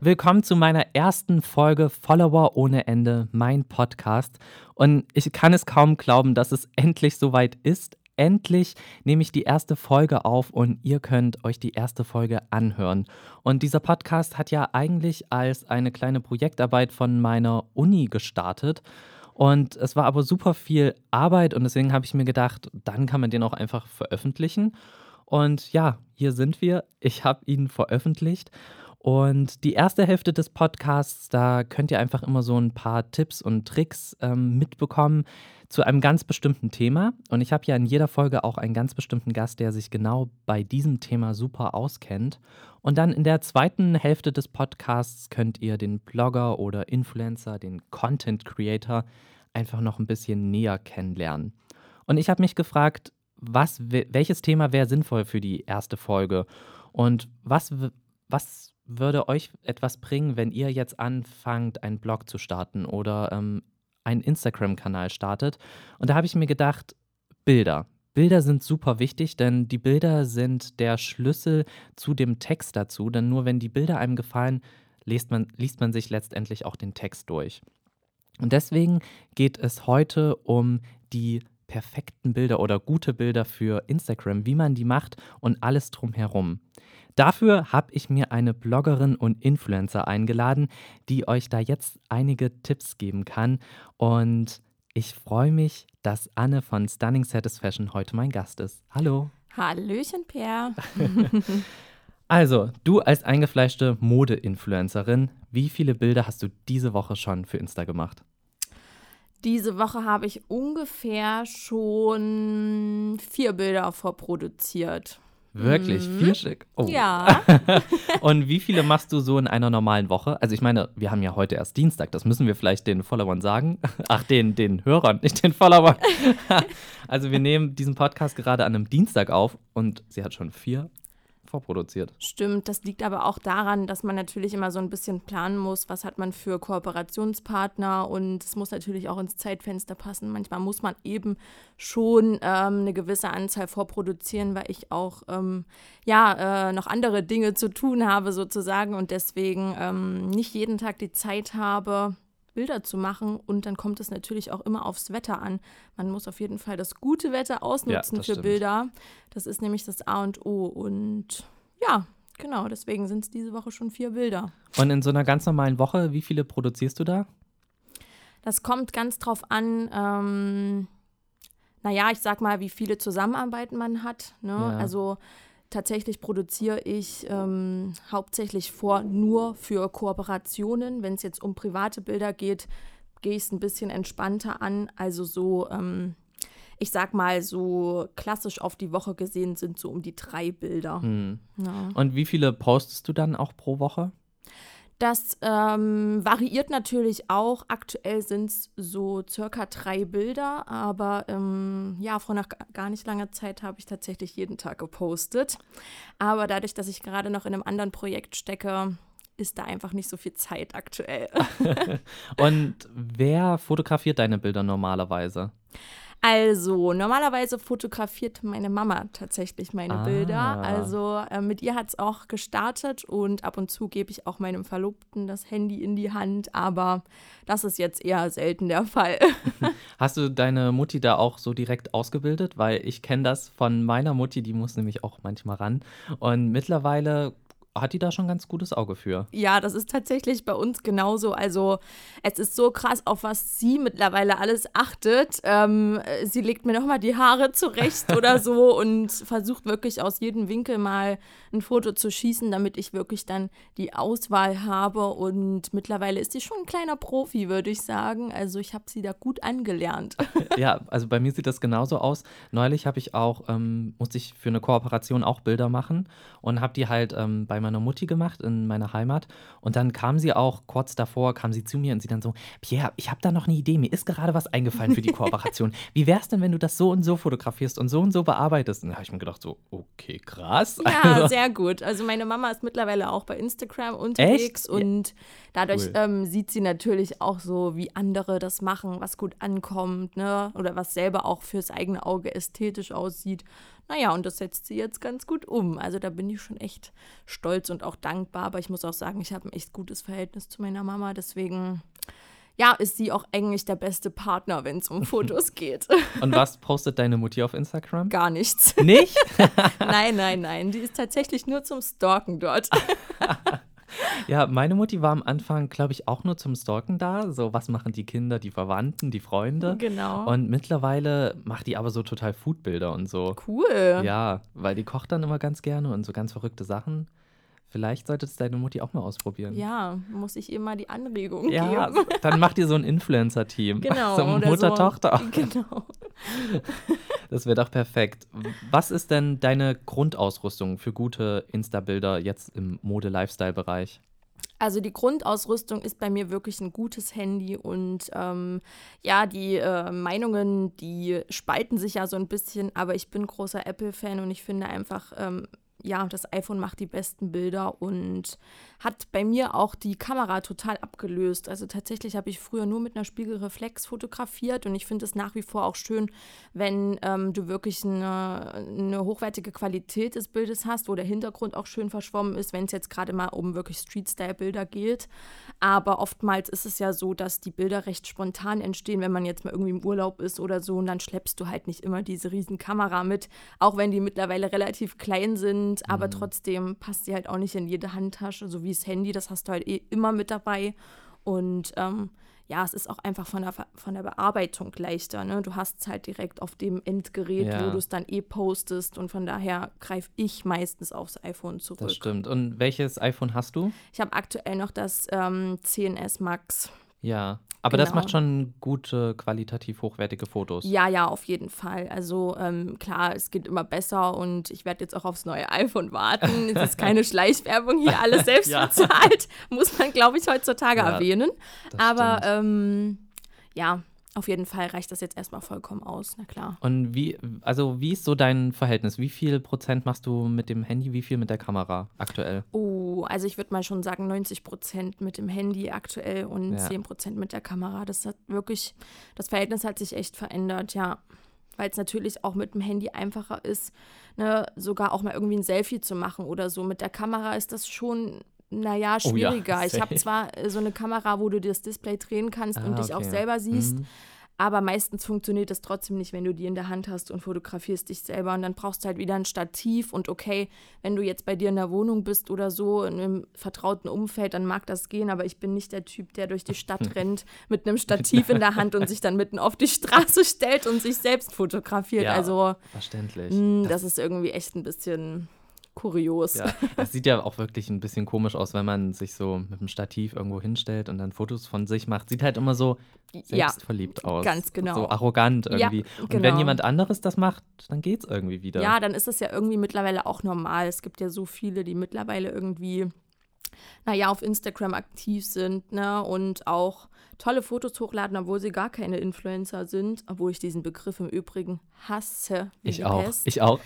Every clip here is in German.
Willkommen zu meiner ersten Folge Follower ohne Ende, mein Podcast. Und ich kann es kaum glauben, dass es endlich soweit ist. Endlich nehme ich die erste Folge auf und ihr könnt euch die erste Folge anhören. Und dieser Podcast hat ja eigentlich als eine kleine Projektarbeit von meiner Uni gestartet. Und es war aber super viel Arbeit und deswegen habe ich mir gedacht, dann kann man den auch einfach veröffentlichen. Und ja, hier sind wir. Ich habe ihn veröffentlicht. Und die erste Hälfte des Podcasts, da könnt ihr einfach immer so ein paar Tipps und Tricks ähm, mitbekommen zu einem ganz bestimmten Thema. Und ich habe ja in jeder Folge auch einen ganz bestimmten Gast, der sich genau bei diesem Thema super auskennt. Und dann in der zweiten Hälfte des Podcasts könnt ihr den Blogger oder Influencer, den Content Creator einfach noch ein bisschen näher kennenlernen. Und ich habe mich gefragt, was, welches Thema wäre sinnvoll für die erste Folge? Und was, was würde euch etwas bringen, wenn ihr jetzt anfangt, einen Blog zu starten oder ähm, einen Instagram-Kanal startet? Und da habe ich mir gedacht, Bilder. Bilder sind super wichtig, denn die Bilder sind der Schlüssel zu dem Text dazu. Denn nur wenn die Bilder einem gefallen, liest man, liest man sich letztendlich auch den Text durch. Und deswegen geht es heute um die perfekten Bilder oder gute Bilder für Instagram, wie man die macht und alles drumherum. Dafür habe ich mir eine Bloggerin und Influencer eingeladen, die euch da jetzt einige Tipps geben kann. Und ich freue mich, dass Anne von Stunning Satisfaction heute mein Gast ist. Hallo. Hallöchen, Per. also, du als eingefleischte Mode-Influencerin, wie viele Bilder hast du diese Woche schon für Insta gemacht? Diese Woche habe ich ungefähr schon vier Bilder vorproduziert. Wirklich? Mhm. Vier Stück? Oh. Ja. und wie viele machst du so in einer normalen Woche? Also ich meine, wir haben ja heute erst Dienstag, das müssen wir vielleicht den Followern sagen. Ach, den, den Hörern, nicht den Followern. also wir nehmen diesen Podcast gerade an einem Dienstag auf und sie hat schon vier vorproduziert. Stimmt, das liegt aber auch daran, dass man natürlich immer so ein bisschen planen muss, was hat man für Kooperationspartner und es muss natürlich auch ins Zeitfenster passen. Manchmal muss man eben schon ähm, eine gewisse Anzahl vorproduzieren, weil ich auch ähm, ja äh, noch andere Dinge zu tun habe sozusagen und deswegen ähm, nicht jeden Tag die Zeit habe, Bilder zu machen. Und dann kommt es natürlich auch immer aufs Wetter an. Man muss auf jeden Fall das gute Wetter ausnutzen ja, für stimmt. Bilder. Das ist nämlich das A und O. Und ja, genau, deswegen sind es diese Woche schon vier Bilder. Und in so einer ganz normalen Woche, wie viele produzierst du da? Das kommt ganz drauf an. Ähm, naja, ich sag mal, wie viele Zusammenarbeiten man hat. Ne? Ja. Also Tatsächlich produziere ich ähm, hauptsächlich vor nur für Kooperationen. Wenn es jetzt um private Bilder geht, gehe ich es ein bisschen entspannter an. Also so, ähm, ich sag mal, so klassisch auf die Woche gesehen sind so um die drei Bilder. Hm. Ja. Und wie viele postest du dann auch pro Woche? Das ähm, variiert natürlich auch. Aktuell sind es so circa drei Bilder, aber ähm, ja, vor nach gar nicht langer Zeit habe ich tatsächlich jeden Tag gepostet. Aber dadurch, dass ich gerade noch in einem anderen Projekt stecke, ist da einfach nicht so viel Zeit aktuell. Und wer fotografiert deine Bilder normalerweise? Also, normalerweise fotografiert meine Mama tatsächlich meine ah. Bilder. Also, äh, mit ihr hat es auch gestartet und ab und zu gebe ich auch meinem Verlobten das Handy in die Hand, aber das ist jetzt eher selten der Fall. Hast du deine Mutti da auch so direkt ausgebildet? Weil ich kenne das von meiner Mutti, die muss nämlich auch manchmal ran. Und mittlerweile hat die da schon ein ganz gutes Auge für. Ja, das ist tatsächlich bei uns genauso. Also es ist so krass, auf was sie mittlerweile alles achtet. Ähm, sie legt mir nochmal die Haare zurecht oder so und versucht wirklich aus jedem Winkel mal ein Foto zu schießen, damit ich wirklich dann die Auswahl habe. Und mittlerweile ist sie schon ein kleiner Profi, würde ich sagen. Also ich habe sie da gut angelernt. ja, also bei mir sieht das genauso aus. Neulich habe ich auch, ähm, musste ich für eine Kooperation auch Bilder machen und habe die halt ähm, bei meiner Mutti gemacht in meiner Heimat. Und dann kam sie auch kurz davor, kam sie zu mir und sie dann so, Pierre, ich habe da noch eine Idee, mir ist gerade was eingefallen für die Kooperation. Wie wäre es denn, wenn du das so und so fotografierst und so und so bearbeitest? Und da habe ich mir gedacht so, okay, krass. Ja, also, sehr gut. Also meine Mama ist mittlerweile auch bei Instagram unterwegs Echt? und dadurch cool. ähm, sieht sie natürlich auch so, wie andere das machen, was gut ankommt, ne? Oder was selber auch fürs eigene Auge ästhetisch aussieht. Naja, und das setzt sie jetzt ganz gut um. Also da bin ich schon echt stolz und auch dankbar. Aber ich muss auch sagen, ich habe ein echt gutes Verhältnis zu meiner Mama. Deswegen ja, ist sie auch eigentlich der beste Partner, wenn es um Fotos geht. Und was postet deine Mutti auf Instagram? Gar nichts. Nicht? nein, nein, nein. Die ist tatsächlich nur zum Stalken dort. Ja, meine Mutti war am Anfang, glaube ich, auch nur zum Stalken da. So, was machen die Kinder, die Verwandten, die Freunde? Genau. Und mittlerweile macht die aber so total Foodbilder und so. Cool. Ja, weil die kocht dann immer ganz gerne und so ganz verrückte Sachen. Vielleicht sollte es deine Mutti auch mal ausprobieren. Ja, muss ich ihr mal die Anregung ja, geben. dann macht ihr so ein Influencer-Team. Genau. So Mutter-Tochter. So. Genau. Das wäre doch perfekt. Was ist denn deine Grundausrüstung für gute Insta-Bilder jetzt im Mode-Lifestyle-Bereich? Also die Grundausrüstung ist bei mir wirklich ein gutes Handy und ähm, ja, die äh, Meinungen, die spalten sich ja so ein bisschen, aber ich bin großer Apple-Fan und ich finde einfach, ähm, ja, das iPhone macht die besten Bilder und hat bei mir auch die Kamera total abgelöst. Also tatsächlich habe ich früher nur mit einer Spiegelreflex fotografiert und ich finde es nach wie vor auch schön, wenn ähm, du wirklich eine, eine, hochwertige Qualität des Bildes hast, wo der Hintergrund auch schön verschwommen ist, wenn es jetzt gerade mal um wirklich Street-Style-Bilder geht. Aber oftmals ist es ja so, dass die Bilder recht spontan entstehen, wenn man jetzt mal irgendwie im Urlaub ist oder so und dann schleppst du halt nicht immer diese riesen Kamera mit, auch wenn die mittlerweile relativ klein sind, aber mhm. trotzdem passt sie halt auch nicht in jede Handtasche, so wie das Handy, das hast du halt eh immer mit dabei. Und ähm, ja, es ist auch einfach von der, von der Bearbeitung leichter. Ne? Du hast es halt direkt auf dem Endgerät, ja. wo du es dann eh postest. Und von daher greife ich meistens aufs iPhone zurück. Das stimmt. Und welches iPhone hast du? Ich habe aktuell noch das ähm, 10S Max. Ja, aber genau. das macht schon gute, qualitativ hochwertige Fotos. Ja, ja, auf jeden Fall. Also ähm, klar, es geht immer besser und ich werde jetzt auch aufs neue iPhone warten. es ist keine Schleichwerbung hier, alles selbst ja. bezahlt. Muss man, glaube ich, heutzutage ja, erwähnen. Aber ähm, ja, auf jeden Fall reicht das jetzt erstmal vollkommen aus, na klar. Und wie, also wie ist so dein Verhältnis? Wie viel Prozent machst du mit dem Handy, wie viel mit der Kamera aktuell? Oh, also ich würde mal schon sagen 90 Prozent mit dem Handy aktuell und ja. 10 Prozent mit der Kamera. Das hat wirklich, das Verhältnis hat sich echt verändert, ja. Weil es natürlich auch mit dem Handy einfacher ist, ne, sogar auch mal irgendwie ein Selfie zu machen oder so. Mit der Kamera ist das schon naja, schwieriger. Oh ja, ich habe zwar äh, so eine Kamera, wo du das Display drehen kannst ah, und dich okay. auch selber siehst, mhm. aber meistens funktioniert das trotzdem nicht, wenn du die in der Hand hast und fotografierst dich selber und dann brauchst du halt wieder ein Stativ und okay, wenn du jetzt bei dir in der Wohnung bist oder so, in einem vertrauten Umfeld, dann mag das gehen, aber ich bin nicht der Typ, der durch die Stadt rennt mit einem Stativ in der Hand und sich dann mitten auf die Straße stellt und sich selbst fotografiert. Ja, also, verständlich. Mh, das, das ist irgendwie echt ein bisschen kurios. Ja, das sieht ja auch wirklich ein bisschen komisch aus, wenn man sich so mit dem Stativ irgendwo hinstellt und dann Fotos von sich macht. Sieht halt immer so selbstverliebt ja, aus. Ganz genau. So arrogant irgendwie. Ja, und wenn genau. jemand anderes das macht, dann geht es irgendwie wieder. Ja, dann ist es ja irgendwie mittlerweile auch normal. Es gibt ja so viele, die mittlerweile irgendwie naja, auf Instagram aktiv sind, ne, und auch tolle Fotos hochladen, obwohl sie gar keine Influencer sind, obwohl ich diesen Begriff im Übrigen hasse. ich auch, ich auch.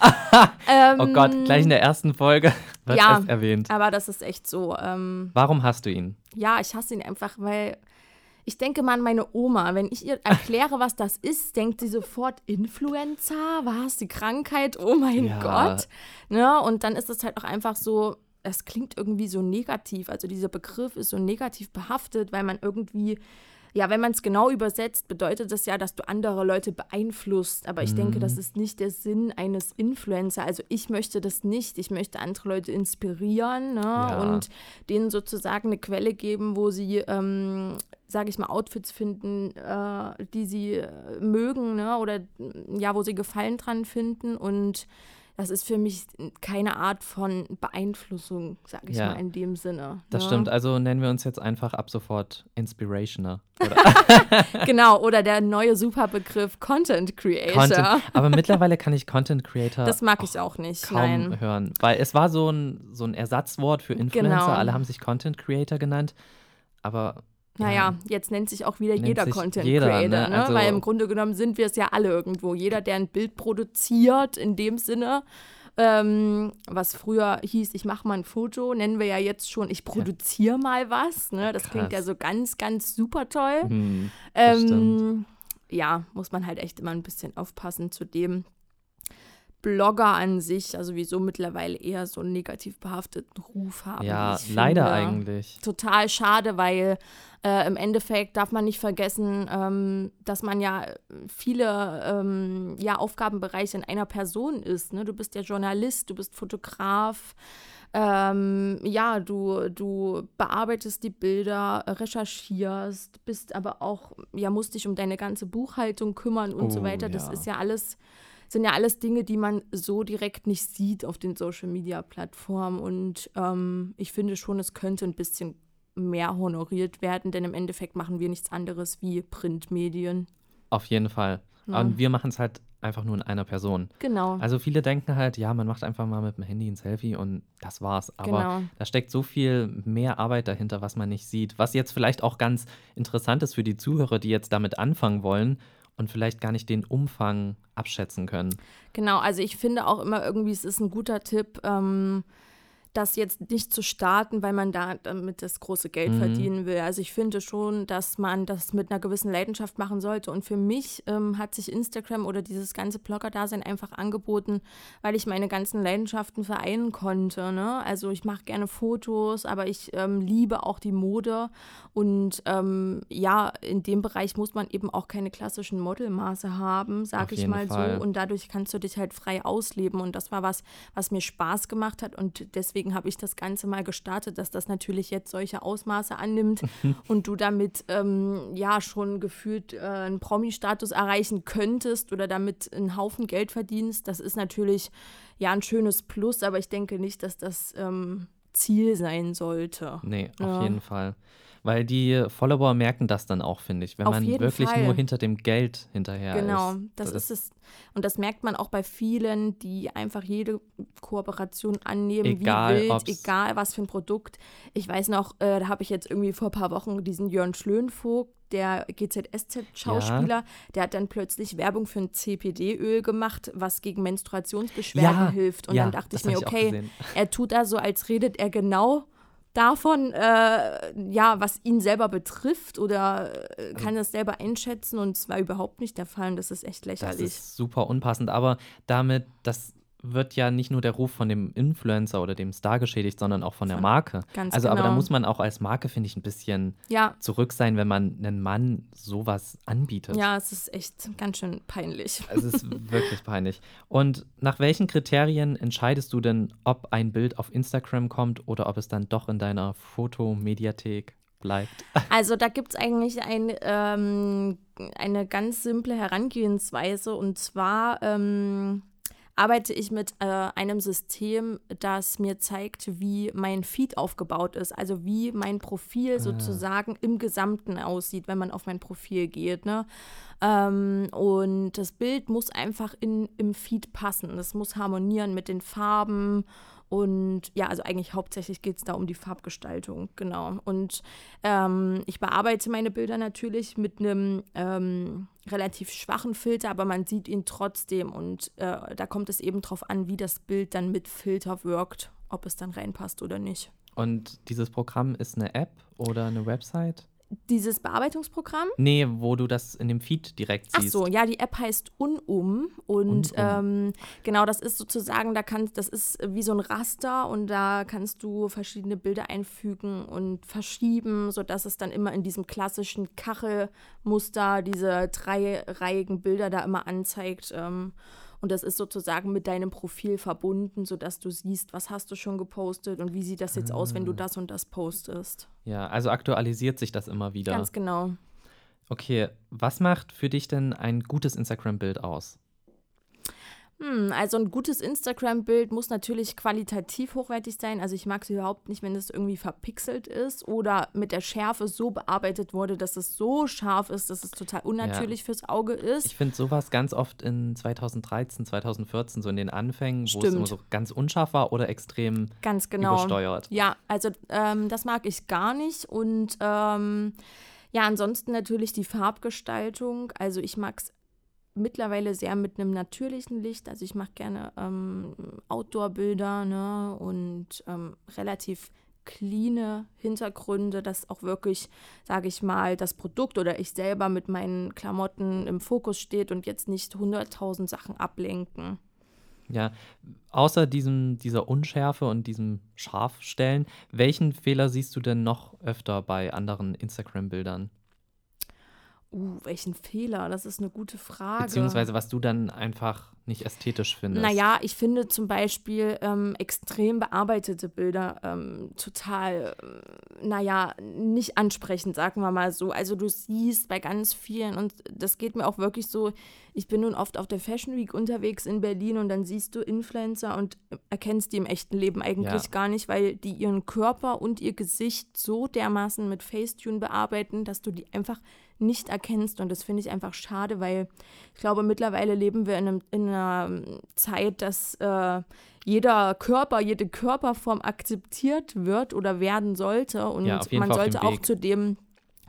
ähm, oh Gott, gleich in der ersten Folge wird ja, es erwähnt. aber das ist echt so. Ähm, Warum hast du ihn? Ja, ich hasse ihn einfach, weil ich denke mal an meine Oma. Wenn ich ihr erkläre, was das ist, denkt sie sofort Influencer, was, die Krankheit, oh mein ja. Gott. Ne? Und dann ist es halt auch einfach so, es klingt irgendwie so negativ. Also dieser Begriff ist so negativ behaftet, weil man irgendwie, ja, wenn man es genau übersetzt, bedeutet das ja, dass du andere Leute beeinflusst. Aber ich mhm. denke, das mhm. ist nicht der Sinn eines Influencer. Also ich möchte das nicht. Ich möchte andere Leute inspirieren ne? ja. und denen sozusagen eine Quelle geben, wo sie ähm, sage ich mal, Outfits finden, äh, die sie äh, mögen, ne? oder ja, wo sie Gefallen dran finden und das ist für mich keine Art von Beeinflussung, sage ich ja, mal in dem Sinne. Das ne? stimmt. Also nennen wir uns jetzt einfach ab sofort Inspirationer. Oder? genau, oder der neue Superbegriff Content Creator. Content, aber mittlerweile kann ich Content Creator. Das mag ich auch nicht. Kaum nein. hören. Weil es war so ein, so ein Ersatzwort für Influencer. Genau. Alle haben sich Content Creator genannt. Aber naja, jetzt nennt sich auch wieder jeder Content jeder, Creator, ne? ne? Also Weil im Grunde genommen sind wir es ja alle irgendwo. Jeder, der ein Bild produziert, in dem Sinne, ähm, was früher hieß, ich mache mal ein Foto, nennen wir ja jetzt schon, ich produziere ja. mal was. Ne? Das Krass. klingt ja so ganz, ganz super toll. Hm, ähm, ja, muss man halt echt immer ein bisschen aufpassen zu dem. Blogger an sich, also wieso mittlerweile eher so einen negativ behafteten Ruf haben. Ja, leider finde. eigentlich. Total schade, weil äh, im Endeffekt darf man nicht vergessen, ähm, dass man ja viele ähm, ja, Aufgabenbereiche in einer Person ist. Ne? Du bist ja Journalist, du bist Fotograf. Ähm, ja, du, du bearbeitest die Bilder, recherchierst, bist aber auch, ja, musst dich um deine ganze Buchhaltung kümmern und oh, so weiter. Das ja. ist ja alles sind ja alles Dinge, die man so direkt nicht sieht auf den Social-Media-Plattformen. Und ähm, ich finde schon, es könnte ein bisschen mehr honoriert werden, denn im Endeffekt machen wir nichts anderes wie Printmedien. Auf jeden Fall. Ja. Und wir machen es halt einfach nur in einer Person. Genau. Also viele denken halt, ja, man macht einfach mal mit dem Handy ein Selfie und das war's. Aber genau. da steckt so viel mehr Arbeit dahinter, was man nicht sieht. Was jetzt vielleicht auch ganz interessant ist für die Zuhörer, die jetzt damit anfangen wollen und vielleicht gar nicht den Umfang abschätzen können. Genau, also ich finde auch immer irgendwie, es ist ein guter Tipp, ähm, das jetzt nicht zu starten, weil man da damit das große Geld mhm. verdienen will. Also ich finde schon, dass man das mit einer gewissen Leidenschaft machen sollte. Und für mich ähm, hat sich Instagram oder dieses ganze Blogger-Dasein einfach angeboten, weil ich meine ganzen Leidenschaften vereinen konnte. Ne? Also ich mache gerne Fotos, aber ich ähm, liebe auch die Mode. Und ähm, ja, in dem Bereich muss man eben auch keine klassischen Modelmaße haben, sage ich mal Fall. so. Und dadurch kannst du dich halt frei ausleben. Und das war was, was mir Spaß gemacht hat. Und deswegen deswegen habe ich das Ganze mal gestartet, dass das natürlich jetzt solche Ausmaße annimmt und du damit ähm, ja schon gefühlt äh, einen Promi-Status erreichen könntest oder damit einen Haufen Geld verdienst. Das ist natürlich ja ein schönes Plus, aber ich denke nicht, dass das ähm, Ziel sein sollte. Nee, auf ja. jeden Fall. Weil die Follower merken das dann auch, finde ich, wenn Auf man wirklich Fall. nur hinter dem Geld hinterher genau, ist. Genau, das, das, ist es. Und das merkt man auch bei vielen, die einfach jede Kooperation annehmen, egal, wie wild, egal was für ein Produkt. Ich weiß noch, äh, da habe ich jetzt irgendwie vor ein paar Wochen diesen Jörn Schlönvogt, der GZSZ-Schauspieler, ja. der hat dann plötzlich Werbung für ein CPD-Öl gemacht, was gegen Menstruationsbeschwerden ja, hilft. Und ja, dann dachte ich mir, okay, er tut da so, als redet er genau davon, äh, ja, was ihn selber betrifft oder äh, kann das selber einschätzen und es war überhaupt nicht der Fall und das ist echt lächerlich. Das ist super unpassend, aber damit, das wird ja nicht nur der Ruf von dem Influencer oder dem Star geschädigt, sondern auch von der Marke. Ganz also, genau. aber da genau. muss man auch als Marke, finde ich, ein bisschen ja. zurück sein, wenn man einen Mann sowas anbietet. Ja, es ist echt ganz schön peinlich. Es ist wirklich peinlich. Und nach welchen Kriterien entscheidest du denn, ob ein Bild auf Instagram kommt oder ob es dann doch in deiner Fotomediathek bleibt? Also da gibt es eigentlich ein, ähm, eine ganz simple Herangehensweise und zwar ähm, arbeite ich mit äh, einem System, das mir zeigt, wie mein Feed aufgebaut ist, also wie mein Profil ah. sozusagen im Gesamten aussieht, wenn man auf mein Profil geht. Ne? Ähm, und das Bild muss einfach in, im Feed passen. Es muss harmonieren mit den Farben und ja, also eigentlich hauptsächlich geht es da um die Farbgestaltung, genau. Und ähm, ich bearbeite meine Bilder natürlich mit einem ähm, relativ schwachen Filter, aber man sieht ihn trotzdem. Und äh, da kommt es eben drauf an, wie das Bild dann mit Filter wirkt, ob es dann reinpasst oder nicht. Und dieses Programm ist eine App oder eine Website? Dieses Bearbeitungsprogramm? Nee, wo du das in dem Feed direkt siehst. Ach so, ja, die App heißt Unum und Unum. Ähm, genau, das ist sozusagen, da kannst, das ist wie so ein Raster und da kannst du verschiedene Bilder einfügen und verschieben, sodass es dann immer in diesem klassischen Kachelmuster diese dreireihigen Bilder da immer anzeigt. Ähm, und das ist sozusagen mit deinem Profil verbunden, sodass du siehst, was hast du schon gepostet und wie sieht das jetzt ah. aus, wenn du ah. das und das postest. Ja, also aktualisiert sich das immer wieder. Ganz genau. Okay, was macht für dich denn ein gutes Instagram-Bild aus? Hm, also ein gutes Instagram-Bild muss natürlich qualitativ hochwertig sein. Also ich mag es überhaupt nicht, wenn es irgendwie verpixelt ist oder mit der Schärfe so bearbeitet wurde, dass es so scharf ist, dass es total unnatürlich ja. fürs Auge ist. Ich finde sowas ganz oft in 2013, 2014, so in den Anfängen, wo es immer so ganz unscharf war oder extrem ganz genau. übersteuert. Ja, also ähm, das mag ich gar nicht und ähm, ja, ansonsten natürlich die Farbgestaltung. Also ich mag es mittlerweile sehr mit einem natürlichen Licht. Also ich mache gerne ähm, Outdoor-Bilder ne? und ähm, relativ cleane Hintergründe, dass auch wirklich, sage ich mal, das Produkt oder ich selber mit meinen Klamotten im Fokus steht und jetzt nicht hunderttausend Sachen ablenken. Ja, außer diesem, dieser Unschärfe und diesem Scharfstellen, welchen Fehler siehst du denn noch öfter bei anderen Instagram-Bildern? Uh, welchen Fehler? Das ist eine gute Frage. Beziehungsweise was du dann einfach nicht ästhetisch findest. Naja, ich finde zum Beispiel ähm, extrem bearbeitete Bilder ähm, total, äh, naja, nicht ansprechend, sagen wir mal so. Also du siehst bei ganz vielen, und das geht mir auch wirklich so, ich bin nun oft auf der Fashion Week unterwegs in Berlin und dann siehst du Influencer und erkennst die im echten Leben eigentlich ja. gar nicht, weil die ihren Körper und ihr Gesicht so dermaßen mit Facetune bearbeiten, dass du die einfach nicht erkennst. Und das finde ich einfach schade, weil ich glaube, mittlerweile leben wir in, einem, in einer Zeit, dass äh, jeder Körper, jede Körperform akzeptiert wird oder werden sollte. Und ja, man sollte auch zu dem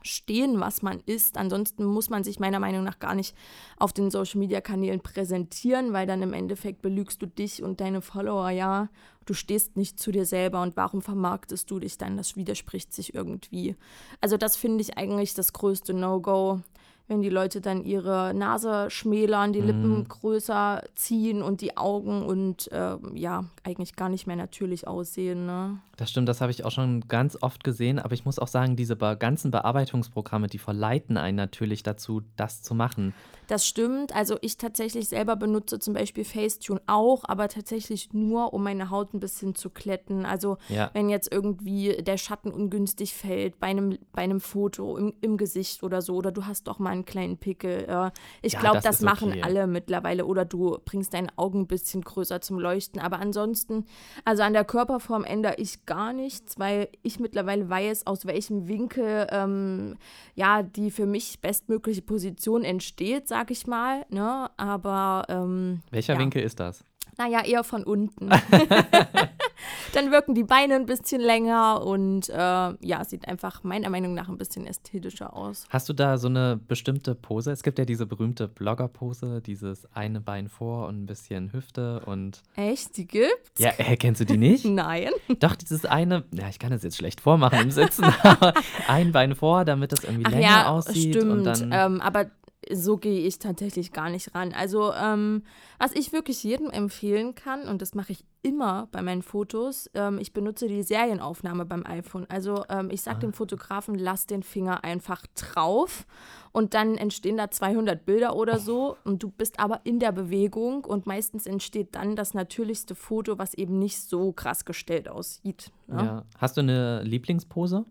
stehen, was man ist. Ansonsten muss man sich meiner Meinung nach gar nicht auf den Social-Media-Kanälen präsentieren, weil dann im Endeffekt belügst du dich und deine Follower, ja. Du stehst nicht zu dir selber und warum vermarktest du dich dann? Das widerspricht sich irgendwie. Also das finde ich eigentlich das größte No-Go wenn die Leute dann ihre Nase schmälern, die Lippen mhm. größer ziehen und die Augen und äh, ja, eigentlich gar nicht mehr natürlich aussehen. Ne? Das stimmt, das habe ich auch schon ganz oft gesehen, aber ich muss auch sagen, diese ganzen Bearbeitungsprogramme, die verleiten einen natürlich dazu, das zu machen. Das stimmt. Also ich tatsächlich selber benutze zum Beispiel Facetune auch, aber tatsächlich nur, um meine Haut ein bisschen zu kletten. Also ja. wenn jetzt irgendwie der Schatten ungünstig fällt bei einem, bei einem Foto im, im Gesicht oder so, oder du hast doch mal einen kleinen Pickel. Äh, ich ja, glaube, das, das machen okay. alle mittlerweile. Oder du bringst deine Augen ein bisschen größer zum Leuchten. Aber ansonsten, also an der Körperform ändere ich gar nichts, weil ich mittlerweile weiß, aus welchem Winkel ähm, ja die für mich bestmögliche Position entsteht sag ich mal. Ne? Aber. Ähm, Welcher ja. Winkel ist das? Naja, eher von unten. Dann wirken die Beine ein bisschen länger und äh, ja, sieht einfach meiner Meinung nach ein bisschen ästhetischer aus. Hast du da so eine bestimmte Pose? Es gibt ja diese berühmte Blogger-Pose, dieses eine Bein vor und ein bisschen Hüfte und. Echt? Die gibt's? Ja, äh, kennst du die nicht? Nein. Doch, dieses eine, ja, ich kann das jetzt schlecht vormachen im Sitzen, aber ein Bein vor, damit das irgendwie Ach länger ja, aussieht. Stimmt, und dann ähm, aber so gehe ich tatsächlich gar nicht ran. Also, ähm, was ich wirklich jedem empfehlen kann, und das mache ich immer bei meinen Fotos, ähm, ich benutze die Serienaufnahme beim iPhone. Also, ähm, ich sage ah. dem Fotografen, lass den Finger einfach drauf und dann entstehen da 200 Bilder oder so und du bist aber in der Bewegung und meistens entsteht dann das natürlichste Foto, was eben nicht so krass gestellt aussieht. Ne? Ja. Hast du eine Lieblingspose?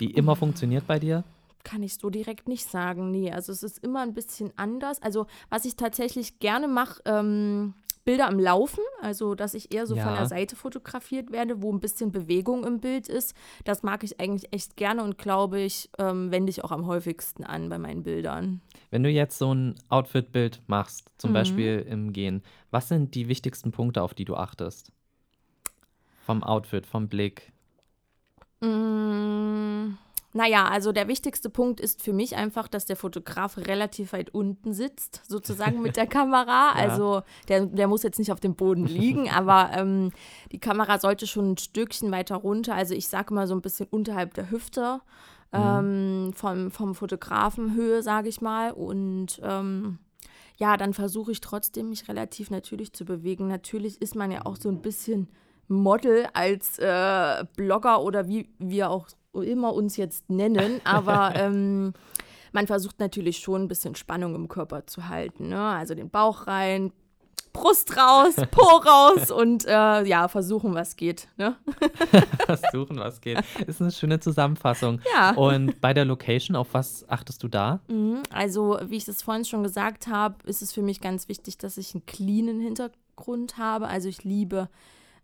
Die immer funktioniert bei dir? Kann ich so direkt nicht sagen. Nee, also es ist immer ein bisschen anders. Also was ich tatsächlich gerne mache, ähm, Bilder am Laufen, also dass ich eher so ja. von der Seite fotografiert werde, wo ein bisschen Bewegung im Bild ist. Das mag ich eigentlich echt gerne und glaube ich, ähm, wende ich auch am häufigsten an bei meinen Bildern. Wenn du jetzt so ein Outfit-Bild machst, zum mhm. Beispiel im Gehen, was sind die wichtigsten Punkte, auf die du achtest? Vom Outfit, vom Blick? Mmh. Naja, also der wichtigste Punkt ist für mich einfach, dass der Fotograf relativ weit unten sitzt, sozusagen mit der Kamera. ja. Also der, der muss jetzt nicht auf dem Boden liegen, aber ähm, die Kamera sollte schon ein Stückchen weiter runter. Also ich sage mal so ein bisschen unterhalb der Hüfte. Mhm. Ähm, vom, vom Fotografenhöhe, sage ich mal. Und ähm, ja, dann versuche ich trotzdem, mich relativ natürlich zu bewegen. Natürlich ist man ja auch so ein bisschen Model als äh, Blogger oder wie wir auch immer uns jetzt nennen, aber ähm, man versucht natürlich schon ein bisschen Spannung im Körper zu halten. Ne? Also den Bauch rein, Brust raus, Po raus und äh, ja, versuchen, was geht. Ne? versuchen, was geht. Ist eine schöne Zusammenfassung. Ja. Und bei der Location, auf was achtest du da? Mhm, also, wie ich das vorhin schon gesagt habe, ist es für mich ganz wichtig, dass ich einen cleanen Hintergrund habe. Also, ich liebe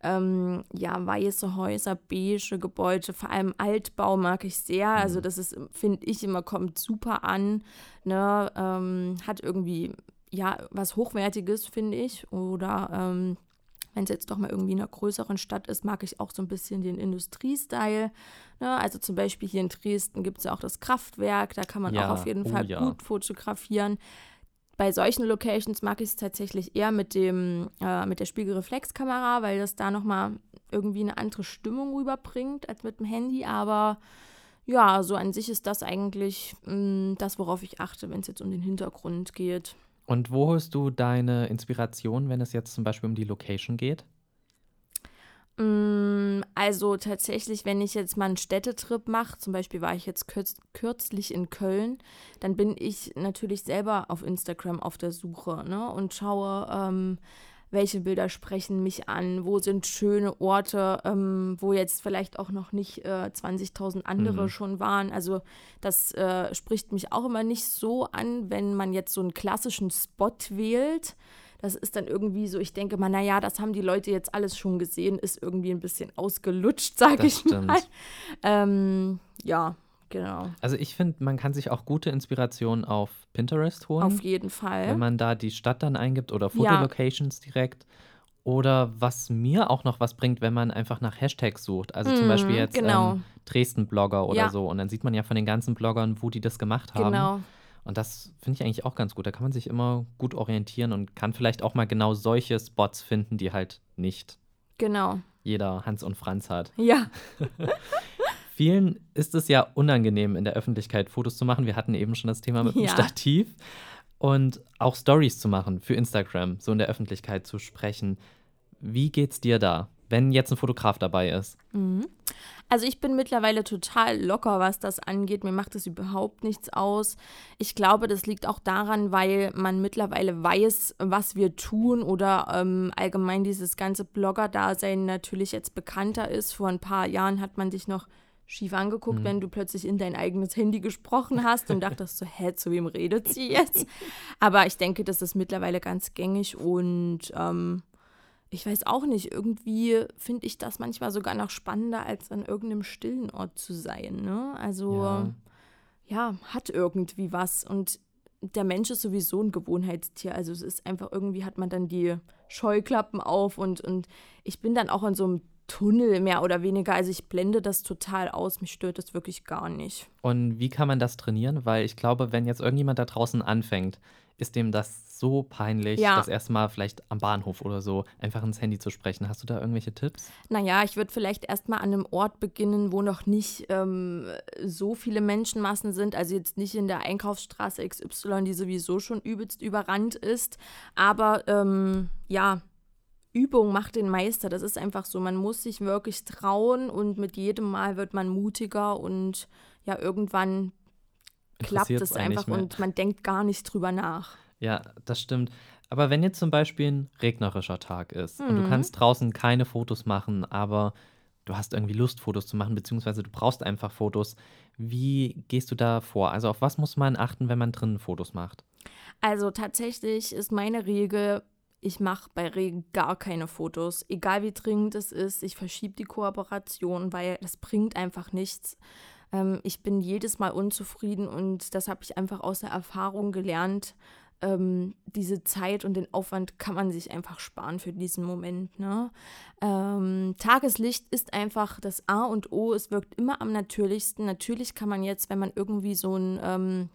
ähm, ja, weiße Häuser, beige Gebäude, vor allem Altbau mag ich sehr. Also mhm. das ist, finde ich, immer kommt super an. Ne? Ähm, hat irgendwie, ja, was Hochwertiges, finde ich. Oder ähm, wenn es jetzt doch mal irgendwie in einer größeren Stadt ist, mag ich auch so ein bisschen den Industriestyle. Ne? Also zum Beispiel hier in Dresden gibt es ja auch das Kraftwerk, da kann man ja, auch auf jeden oh, Fall ja. gut fotografieren. Bei solchen Locations mag ich es tatsächlich eher mit, dem, äh, mit der Spiegelreflexkamera, weil das da nochmal irgendwie eine andere Stimmung rüberbringt als mit dem Handy. Aber ja, so an sich ist das eigentlich mh, mm, das, worauf ich achte, wenn es jetzt um den Hintergrund geht. Und wo holst du deine Inspiration, wenn es jetzt zum Beispiel um die Location geht? Mm, also tatsächlich, wenn ich jetzt mal einen Städtetrip mache, zum Beispiel war ich jetzt kürz kürzlich in Köln, dann bin ich natürlich selber auf Instagram auf der Suche ne, und schaue, ähm, welche Bilder sprechen mich an, wo sind schöne Orte, ähm, wo jetzt vielleicht auch noch nicht äh, 20.000 andere mhm. schon waren. Also das äh, spricht mich auch immer nicht so an, wenn man jetzt so einen klassischen Spot wählt. Das ist dann irgendwie so, ich denke mal, naja, das haben die Leute jetzt alles schon gesehen, ist irgendwie ein bisschen ausgelutscht, sage ich stimmt. mal. Ähm, ja, Genau. Also ich finde, man kann sich auch gute Inspirationen auf Pinterest holen. Auf jeden Fall. Wenn man da die Stadt dann eingibt oder Fotolocations ja. direkt. Oder was mir auch noch was bringt, wenn man einfach nach Hashtags sucht. Also mm, zum Beispiel jetzt genau. ähm, Dresden-Blogger oder ja. so. Und dann sieht man ja von den ganzen Bloggern, wo die das gemacht haben. Genau. Und das finde ich eigentlich auch ganz gut. Da kann man sich immer gut orientieren und kann vielleicht auch mal genau solche Spots finden, die halt nicht genau. jeder Hans und Franz hat. Ja. Vielen ist es ja unangenehm, in der Öffentlichkeit Fotos zu machen. Wir hatten eben schon das Thema mit dem Stativ. Und auch Stories zu machen für Instagram, so in der Öffentlichkeit zu sprechen. Wie geht's dir da, wenn jetzt ein Fotograf dabei ist? Mhm. Also ich bin mittlerweile total locker, was das angeht. Mir macht das überhaupt nichts aus. Ich glaube, das liegt auch daran, weil man mittlerweile weiß, was wir tun oder ähm, allgemein dieses ganze Blogger-Dasein natürlich jetzt bekannter ist. Vor ein paar Jahren hat man sich noch schief angeguckt, mhm. wenn du plötzlich in dein eigenes Handy gesprochen hast und dachtest so, hä, zu wem redet sie jetzt? Aber ich denke, das ist mittlerweile ganz gängig und ähm, ich weiß auch nicht, irgendwie finde ich das manchmal sogar noch spannender, als an irgendeinem stillen Ort zu sein. Ne? Also ja. ja, hat irgendwie was und der Mensch ist sowieso ein Gewohnheitstier. Also es ist einfach irgendwie hat man dann die Scheuklappen auf und, und ich bin dann auch in so einem Tunnel mehr oder weniger. Also ich blende das total aus. Mich stört das wirklich gar nicht. Und wie kann man das trainieren? Weil ich glaube, wenn jetzt irgendjemand da draußen anfängt, ist dem das so peinlich, ja. das erste Mal vielleicht am Bahnhof oder so einfach ins Handy zu sprechen. Hast du da irgendwelche Tipps? Naja, ich würde vielleicht erstmal an einem Ort beginnen, wo noch nicht ähm, so viele Menschenmassen sind. Also jetzt nicht in der Einkaufsstraße XY, die sowieso schon übelst überrannt ist. Aber ähm, ja, Übung macht den Meister. Das ist einfach so. Man muss sich wirklich trauen und mit jedem Mal wird man mutiger und ja, irgendwann klappt es einfach und man denkt gar nicht drüber nach. Ja, das stimmt. Aber wenn jetzt zum Beispiel ein regnerischer Tag ist mhm. und du mhm. kannst draußen keine Fotos machen, aber du hast irgendwie Lust, Fotos zu machen, beziehungsweise du brauchst einfach Fotos, wie gehst du da vor? Also auf was muss man achten, wenn man drinnen Fotos macht? Also tatsächlich ist meine Regel, ich mache bei Regen gar keine Fotos, egal wie dringend es ist. Ich verschiebe die Kooperation, weil das bringt einfach nichts. Ähm, ich bin jedes Mal unzufrieden und das habe ich einfach aus der Erfahrung gelernt. Ähm, diese Zeit und den Aufwand kann man sich einfach sparen für diesen Moment. Ne? Ähm, Tageslicht ist einfach das A und O. Es wirkt immer am natürlichsten. Natürlich kann man jetzt, wenn man irgendwie so ein ähm,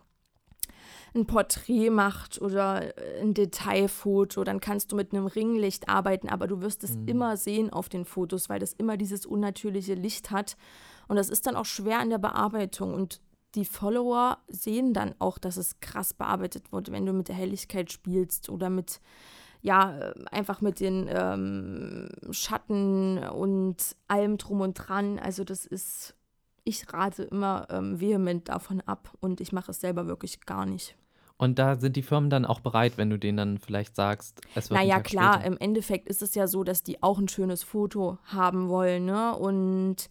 ein Porträt macht oder äh, ein Detailfoto, dann kannst du mit einem Ringlicht arbeiten, aber du wirst es mhm. immer sehen auf den Fotos, weil das immer dieses unnatürliche Licht hat. Und das ist dann auch schwer in der Bearbeitung. Und die Follower sehen dann auch, dass es krass bearbeitet wurde, wenn du mit der Helligkeit spielst oder mit, ja, äh, einfach mit den ähm, Schatten und allem drum und dran. Also das ist, ich rate immer ähm, vehement davon ab und ich mache es selber wirklich gar nicht. Und da sind die Firmen dann auch bereit, wenn du denen dann vielleicht sagst, es wird Naja, klar, später. im Endeffekt ist es ja so, dass die auch ein schönes Foto haben wollen, ne? Und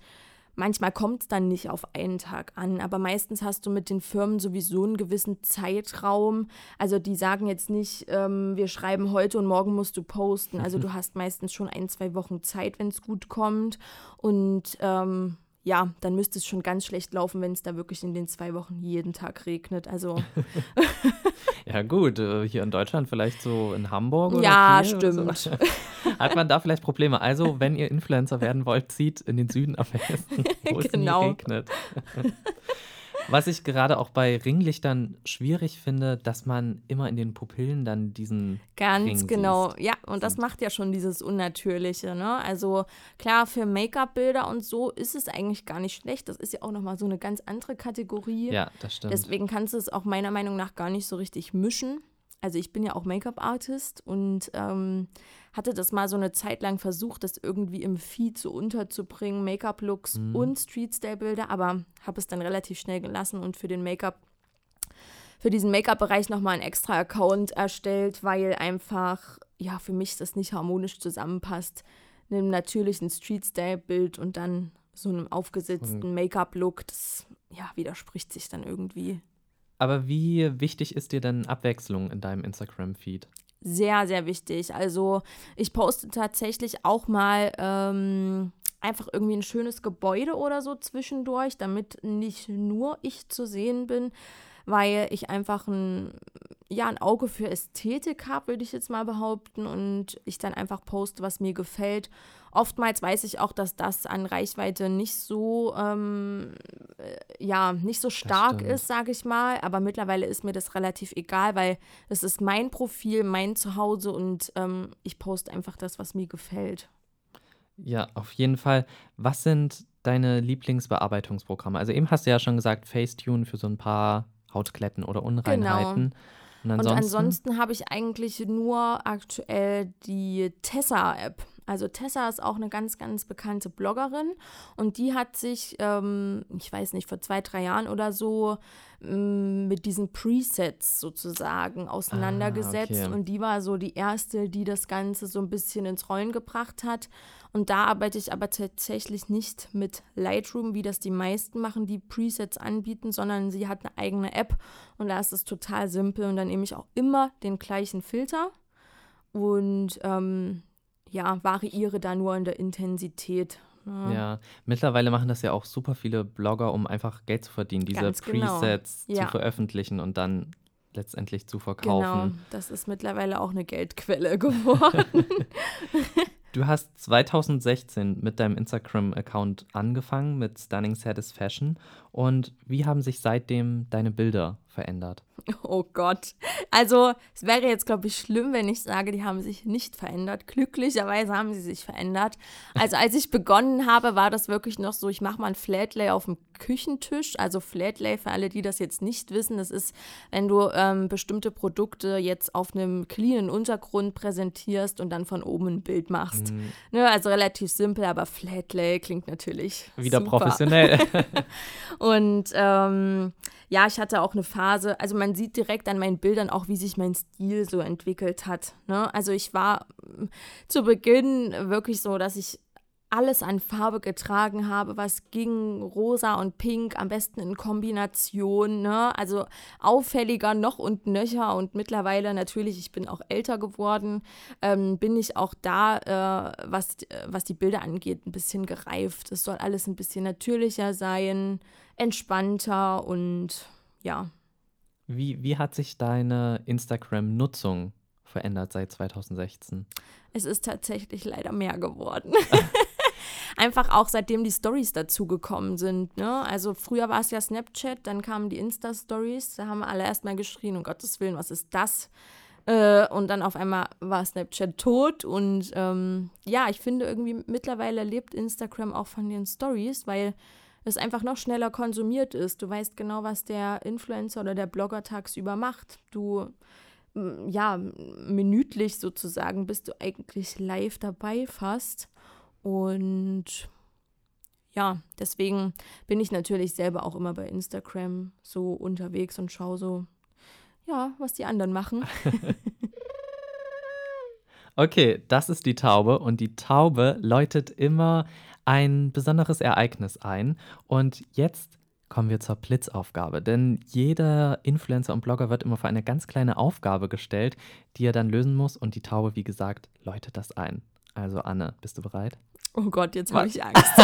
manchmal kommt es dann nicht auf einen Tag an, aber meistens hast du mit den Firmen sowieso einen gewissen Zeitraum. Also die sagen jetzt nicht, ähm, wir schreiben heute und morgen musst du posten. Also du hast meistens schon ein, zwei Wochen Zeit, wenn es gut kommt. Und ähm, ja, dann müsste es schon ganz schlecht laufen, wenn es da wirklich in den zwei Wochen jeden Tag regnet. Also. ja, gut, äh, hier in Deutschland vielleicht so in Hamburg oder Ja, stimmt. So. Hat man da vielleicht Probleme? Also, wenn ihr Influencer werden wollt, zieht in den Süden am besten, wo es genau. nie regnet. Was ich gerade auch bei Ringlichtern schwierig finde, dass man immer in den Pupillen dann diesen. Ganz Ring genau, siehst. ja, und das macht ja schon dieses Unnatürliche, ne? Also klar, für Make-up-Bilder und so ist es eigentlich gar nicht schlecht. Das ist ja auch nochmal so eine ganz andere Kategorie. Ja, das stimmt. Deswegen kannst du es auch meiner Meinung nach gar nicht so richtig mischen. Also ich bin ja auch Make-up-Artist und ähm, hatte das mal so eine Zeit lang versucht, das irgendwie im Feed so unterzubringen, Make-up-Looks mhm. und Street-Style-Bilder, aber habe es dann relativ schnell gelassen und für den Make-up für diesen Make-up-Bereich nochmal einen extra Account erstellt, weil einfach, ja, für mich das nicht harmonisch zusammenpasst. Einem natürlichen Street-Style-Bild und dann so einem aufgesetzten Make-up-Look, das, ja, widerspricht sich dann irgendwie. Aber wie wichtig ist dir denn Abwechslung in deinem Instagram-Feed? Sehr, sehr wichtig. Also ich poste tatsächlich auch mal ähm, einfach irgendwie ein schönes Gebäude oder so zwischendurch, damit nicht nur ich zu sehen bin, weil ich einfach ein, ja, ein Auge für Ästhetik habe, würde ich jetzt mal behaupten, und ich dann einfach poste, was mir gefällt. Oftmals weiß ich auch, dass das an Reichweite nicht so, ähm, äh, ja, nicht so stark ist, sage ich mal. Aber mittlerweile ist mir das relativ egal, weil es ist mein Profil, mein Zuhause und ähm, ich poste einfach das, was mir gefällt. Ja, auf jeden Fall. Was sind deine Lieblingsbearbeitungsprogramme? Also eben hast du ja schon gesagt, Facetune für so ein paar Hautkletten oder Unreinheiten. Genau. Und ansonsten, ansonsten habe ich eigentlich nur aktuell die Tessa-App. Also Tessa ist auch eine ganz, ganz bekannte Bloggerin und die hat sich, ähm, ich weiß nicht, vor zwei, drei Jahren oder so ähm, mit diesen Presets sozusagen auseinandergesetzt ah, okay. und die war so die erste, die das Ganze so ein bisschen ins Rollen gebracht hat. Und da arbeite ich aber tatsächlich nicht mit Lightroom, wie das die meisten machen, die Presets anbieten, sondern sie hat eine eigene App und da ist es total simpel und dann nehme ich auch immer den gleichen Filter und ähm, ja, variiere da nur in der Intensität. Ja. ja. mittlerweile machen das ja auch super viele Blogger, um einfach Geld zu verdienen, diese Ganz genau. Presets ja. zu veröffentlichen und dann letztendlich zu verkaufen. Genau, das ist mittlerweile auch eine Geldquelle geworden. Du hast 2016 mit deinem Instagram-Account angefangen, mit Stunning Satisfaction. Und wie haben sich seitdem deine Bilder verändert? Oh Gott. Also, es wäre jetzt, glaube ich, schlimm, wenn ich sage, die haben sich nicht verändert. Glücklicherweise haben sie sich verändert. Also, als ich begonnen habe, war das wirklich noch so, ich mache mal ein Flatlay auf dem Küchentisch. Also, Flatlay, für alle, die das jetzt nicht wissen, das ist, wenn du ähm, bestimmte Produkte jetzt auf einem cleanen Untergrund präsentierst und dann von oben ein Bild machst. Mhm. Ne, also, relativ simpel, aber Flatlay klingt natürlich. Wieder super. professionell. und ähm, ja, ich hatte auch eine Phase, also man sieht direkt an meinen Bildern auch, wie sich mein Stil so entwickelt hat. Ne? Also ich war mm, zu Beginn wirklich so, dass ich alles an Farbe getragen habe, was ging, rosa und pink, am besten in Kombination, ne? Also auffälliger noch und nöcher und mittlerweile natürlich, ich bin auch älter geworden, ähm, bin ich auch da, äh, was, was die Bilder angeht, ein bisschen gereift. Es soll alles ein bisschen natürlicher sein, entspannter und ja. Wie, wie hat sich deine Instagram-Nutzung verändert seit 2016? Es ist tatsächlich leider mehr geworden. Einfach auch seitdem die Stories dazugekommen sind. Ne? Also früher war es ja Snapchat, dann kamen die Insta-Stories, da haben alle erstmal geschrien, um Gottes Willen, was ist das? Äh, und dann auf einmal war Snapchat tot. Und ähm, ja, ich finde irgendwie mittlerweile lebt Instagram auch von den Stories, weil es einfach noch schneller konsumiert ist. Du weißt genau, was der Influencer oder der Blogger tagsüber macht. Du, ja, minütlich sozusagen bist du eigentlich live dabei fast. Und ja, deswegen bin ich natürlich selber auch immer bei Instagram so unterwegs und schaue so, ja, was die anderen machen. okay, das ist die Taube und die Taube läutet immer ein besonderes Ereignis ein. Und jetzt kommen wir zur Blitzaufgabe. Denn jeder Influencer und Blogger wird immer vor eine ganz kleine Aufgabe gestellt, die er dann lösen muss. Und die Taube, wie gesagt, läutet das ein. Also Anne, bist du bereit? Oh Gott, jetzt habe ich Angst.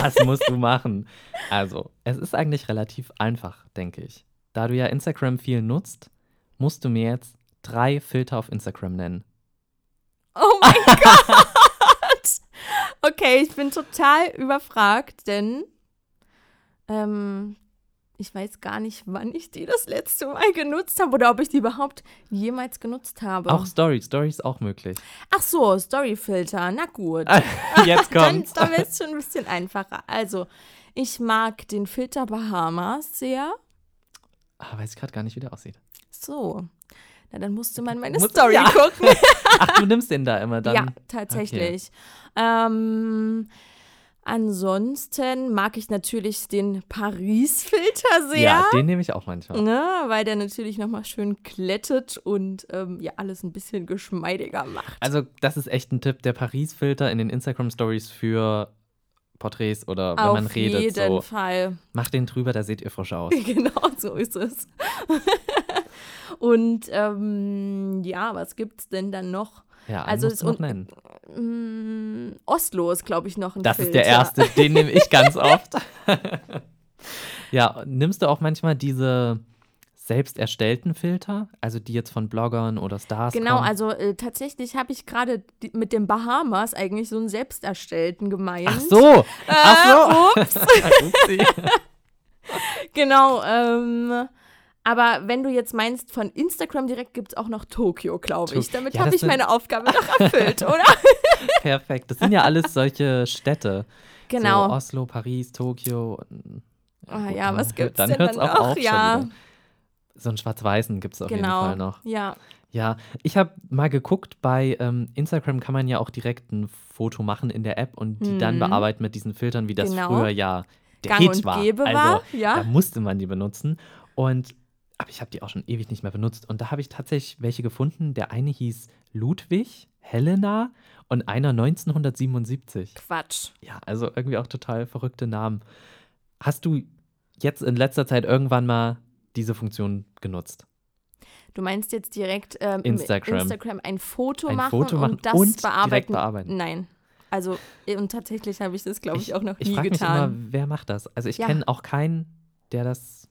Was musst du machen? Also, es ist eigentlich relativ einfach, denke ich. Da du ja Instagram viel nutzt, musst du mir jetzt drei Filter auf Instagram nennen. Oh mein Gott! Okay, ich bin total überfragt, denn ähm, ich weiß gar nicht, wann ich die das letzte Mal genutzt habe oder ob ich die überhaupt jemals genutzt habe. Auch Story, Story ist auch möglich. Ach so, Storyfilter, na gut. Jetzt kommt's. dann, dann wird es schon ein bisschen einfacher. Also, ich mag den Filter Bahamas sehr. Ah, weiß ich gerade gar nicht, wie der aussieht. so. Na, dann musste man meine Muss- Story ja. gucken. Ach, du nimmst den da immer dann. Ja, tatsächlich. Ähm, ansonsten mag ich natürlich den Paris-Filter sehr. Ja, den nehme ich auch manchmal. Ne, weil der natürlich nochmal schön glättet und ähm, ja alles ein bisschen geschmeidiger macht. Also, das ist echt ein Tipp. Der Paris-Filter in den Instagram-Stories für Porträts oder wenn Auf man redet. jeden So, Fall. macht den drüber, da seht ihr frisch aus. genau, so ist es. und ähm, ja, was gibt's denn dann noch? Ja, Also du noch nennen. Mm, Oslo ist, glaube ich, noch ein Das Filter. ist der erste, den nehme ich ganz oft. ja, nimmst du auch manchmal diese selbst erstellten Filter, also die jetzt von Bloggern oder Stars Genau, kommen? also äh, tatsächlich habe ich gerade mit den Bahamas eigentlich so einen selbst erstellten gemeint. Ach so, ach so. Äh, ups. Genau, ähm, aber wenn du jetzt meinst, von Instagram direkt gibt es auch noch Tokio, glaube ich. Damit Ja, habe ich meine Aufgabe noch erfüllt, oder? Perfekt. Das sind ja alles solche Städte. Genau. So Oslo, Paris, Tokio. Ah gut, ja, was gibt's Dann denn hört's dann auch noch? auf. Ja. So einen Schwarz-Weißen gibt es auf jeden genau. Fall noch. Ja. Ja, ich habe mal geguckt, bei ähm, Instagram kann man ja auch direkt ein Foto machen in der App und die dann Mhm. bearbeiten mit diesen Filtern, wie das Genau. früher ja der Gang Hit und war. Gäbe also, war, ja. Da musste man die benutzen. Und aber ich habe die auch schon ewig nicht mehr benutzt. Und da habe ich tatsächlich welche gefunden. Der eine hieß Ludwig, Helena und einer 1977. Quatsch. Ja, also irgendwie auch total verrückte Namen. Hast du jetzt in letzter Zeit irgendwann mal diese Funktion genutzt? Du meinst jetzt direkt ähm, Instagram. Instagram ein Foto Ein machen Foto machen und das und direkt bearbeiten? bearbeiten. Nein. Also, äh, und tatsächlich habe ich das, glaube ich, auch noch ich nie getan. mich immer, wer macht das? Also ich Ja. kenne auch keinen, der das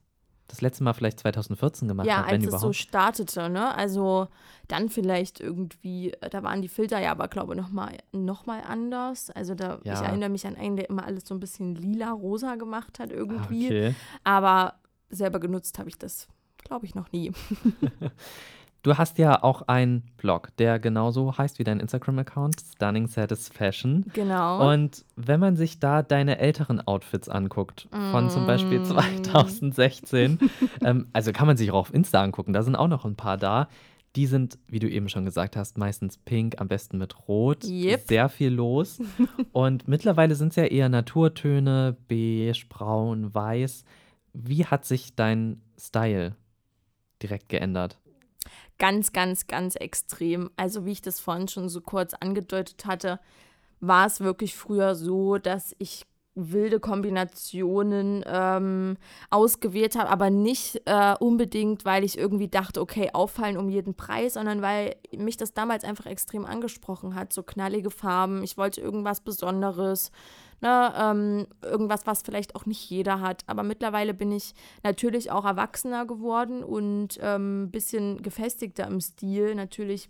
das letzte Mal vielleicht 2014 gemacht ja, hat, wenn als es so überhaupt. startete, ne? Also dann vielleicht irgendwie, äh, da waren die Filter ja aber, glaube ich, nochmal noch mal anders. Also da, ich Ja. erinnere mich an einen, der immer alles so ein bisschen lila-rosa gemacht hat Ah, irgendwie. okay. Aber selber genutzt habe ich das, glaube ich, noch nie. Du hast ja auch einen Blog, der genauso heißt wie dein Instagram-Account, Stunning Satisfaction. Genau. Und wenn man sich da deine älteren Outfits anguckt, von zum Beispiel Mm. 2016, ähm, also kann man sich auch auf Insta angucken, da sind auch noch ein paar da. Die sind, wie du eben schon gesagt hast, meistens pink, am besten mit rot. Yep. Sehr viel los. Und mittlerweile sind es ja eher Naturtöne, beige, braun, weiß. Wie hat sich dein Style direkt geändert? Ganz, ganz, ganz extrem. Also wie ich das vorhin schon so kurz angedeutet hatte, war es wirklich früher so, dass ich wilde Kombinationen ähm, ausgewählt habe, aber nicht äh, unbedingt, weil ich irgendwie dachte, okay, auffallen um jeden Preis, sondern weil mich das damals einfach extrem angesprochen hat. So knallige Farben, ich wollte irgendwas Besonderes, ne, ähm, irgendwas, was vielleicht auch nicht jeder hat. Aber mittlerweile bin ich natürlich auch erwachsener geworden und ein ähm, bisschen gefestigter im Stil. Natürlich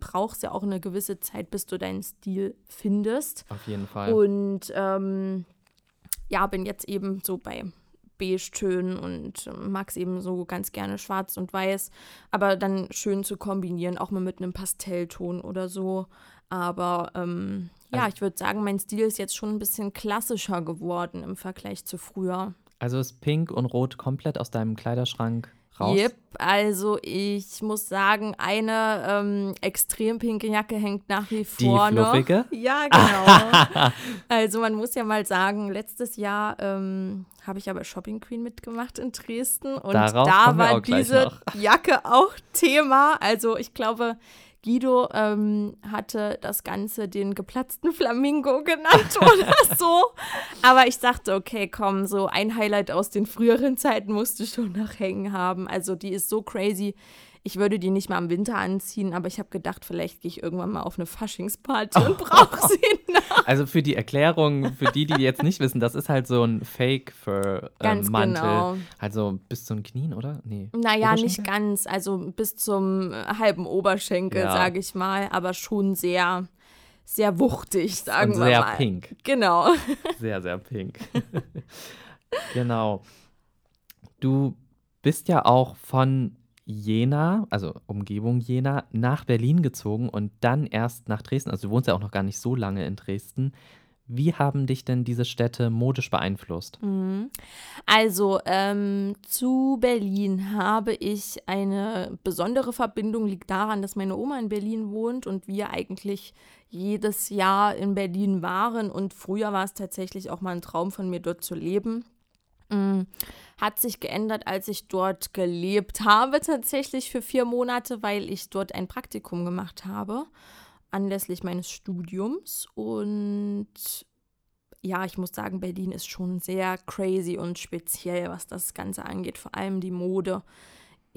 brauchst ja auch eine gewisse Zeit, bis du deinen Stil findest. Auf jeden Fall. Und ähm, ja, bin jetzt eben so bei Beige-Tönen und ähm, mag es eben so ganz gerne schwarz und weiß, aber dann schön zu kombinieren, auch mal mit einem Pastellton oder so. Aber ähm, ja, Also- ich würde sagen, mein Stil ist jetzt schon ein bisschen klassischer geworden im Vergleich zu früher. Also ist Pink und Rot komplett aus deinem Kleiderschrank raus? Yep, also ich muss sagen, eine ähm, extrem pinke Jacke hängt nach wie Die vor noch. fluffige? Ja, genau. also man muss ja mal sagen, letztes Jahr ähm, habe ich aber Shopping Queen mitgemacht in Dresden und Darauf da war diese noch. Jacke auch Thema. Also ich glaube, Guido ähm, hatte das Ganze den geplatzten Flamingo genannt oder so. Aber ich dachte, okay, komm, so ein Highlight aus den früheren Zeiten musste schon noch hängen haben. Also die ist so crazy. Ich würde die nicht mal im Winter anziehen, aber ich habe gedacht, vielleicht gehe ich irgendwann mal auf eine Faschingsparty und brauche sie noch. Also für die Erklärung, für die, die jetzt nicht wissen, das ist halt so ein Fake für Ganz ähm, Mantel. genau. Also bis zum Knien, oder? Nee. Naja, nicht ganz, also bis zum äh, halben Oberschenkel, Ja. sage ich mal, aber schon sehr, sehr wuchtig, sagen Und wir sehr mal. pink. Genau. Sehr, sehr pink. genau. Du bist ja auch von Jena, also Umgebung Jena, nach Berlin gezogen und dann erst nach Dresden. Also du wohnst ja auch noch gar nicht so lange in Dresden. Wie haben dich denn diese Städte modisch beeinflusst? Mhm. Also ähm, zu Berlin habe ich eine besondere Verbindung, liegt daran, dass meine Oma in Berlin wohnt und wir eigentlich jedes Jahr in Berlin waren. Und früher war es tatsächlich auch mal ein Traum von mir, dort zu leben. Mhm. Hat sich geändert, als ich dort gelebt habe, tatsächlich für vier Monate, weil ich dort ein Praktikum gemacht habe anlässlich meines Studiums. Und ja, ich muss sagen, Berlin ist schon sehr crazy und speziell, was das Ganze angeht, vor allem die Mode.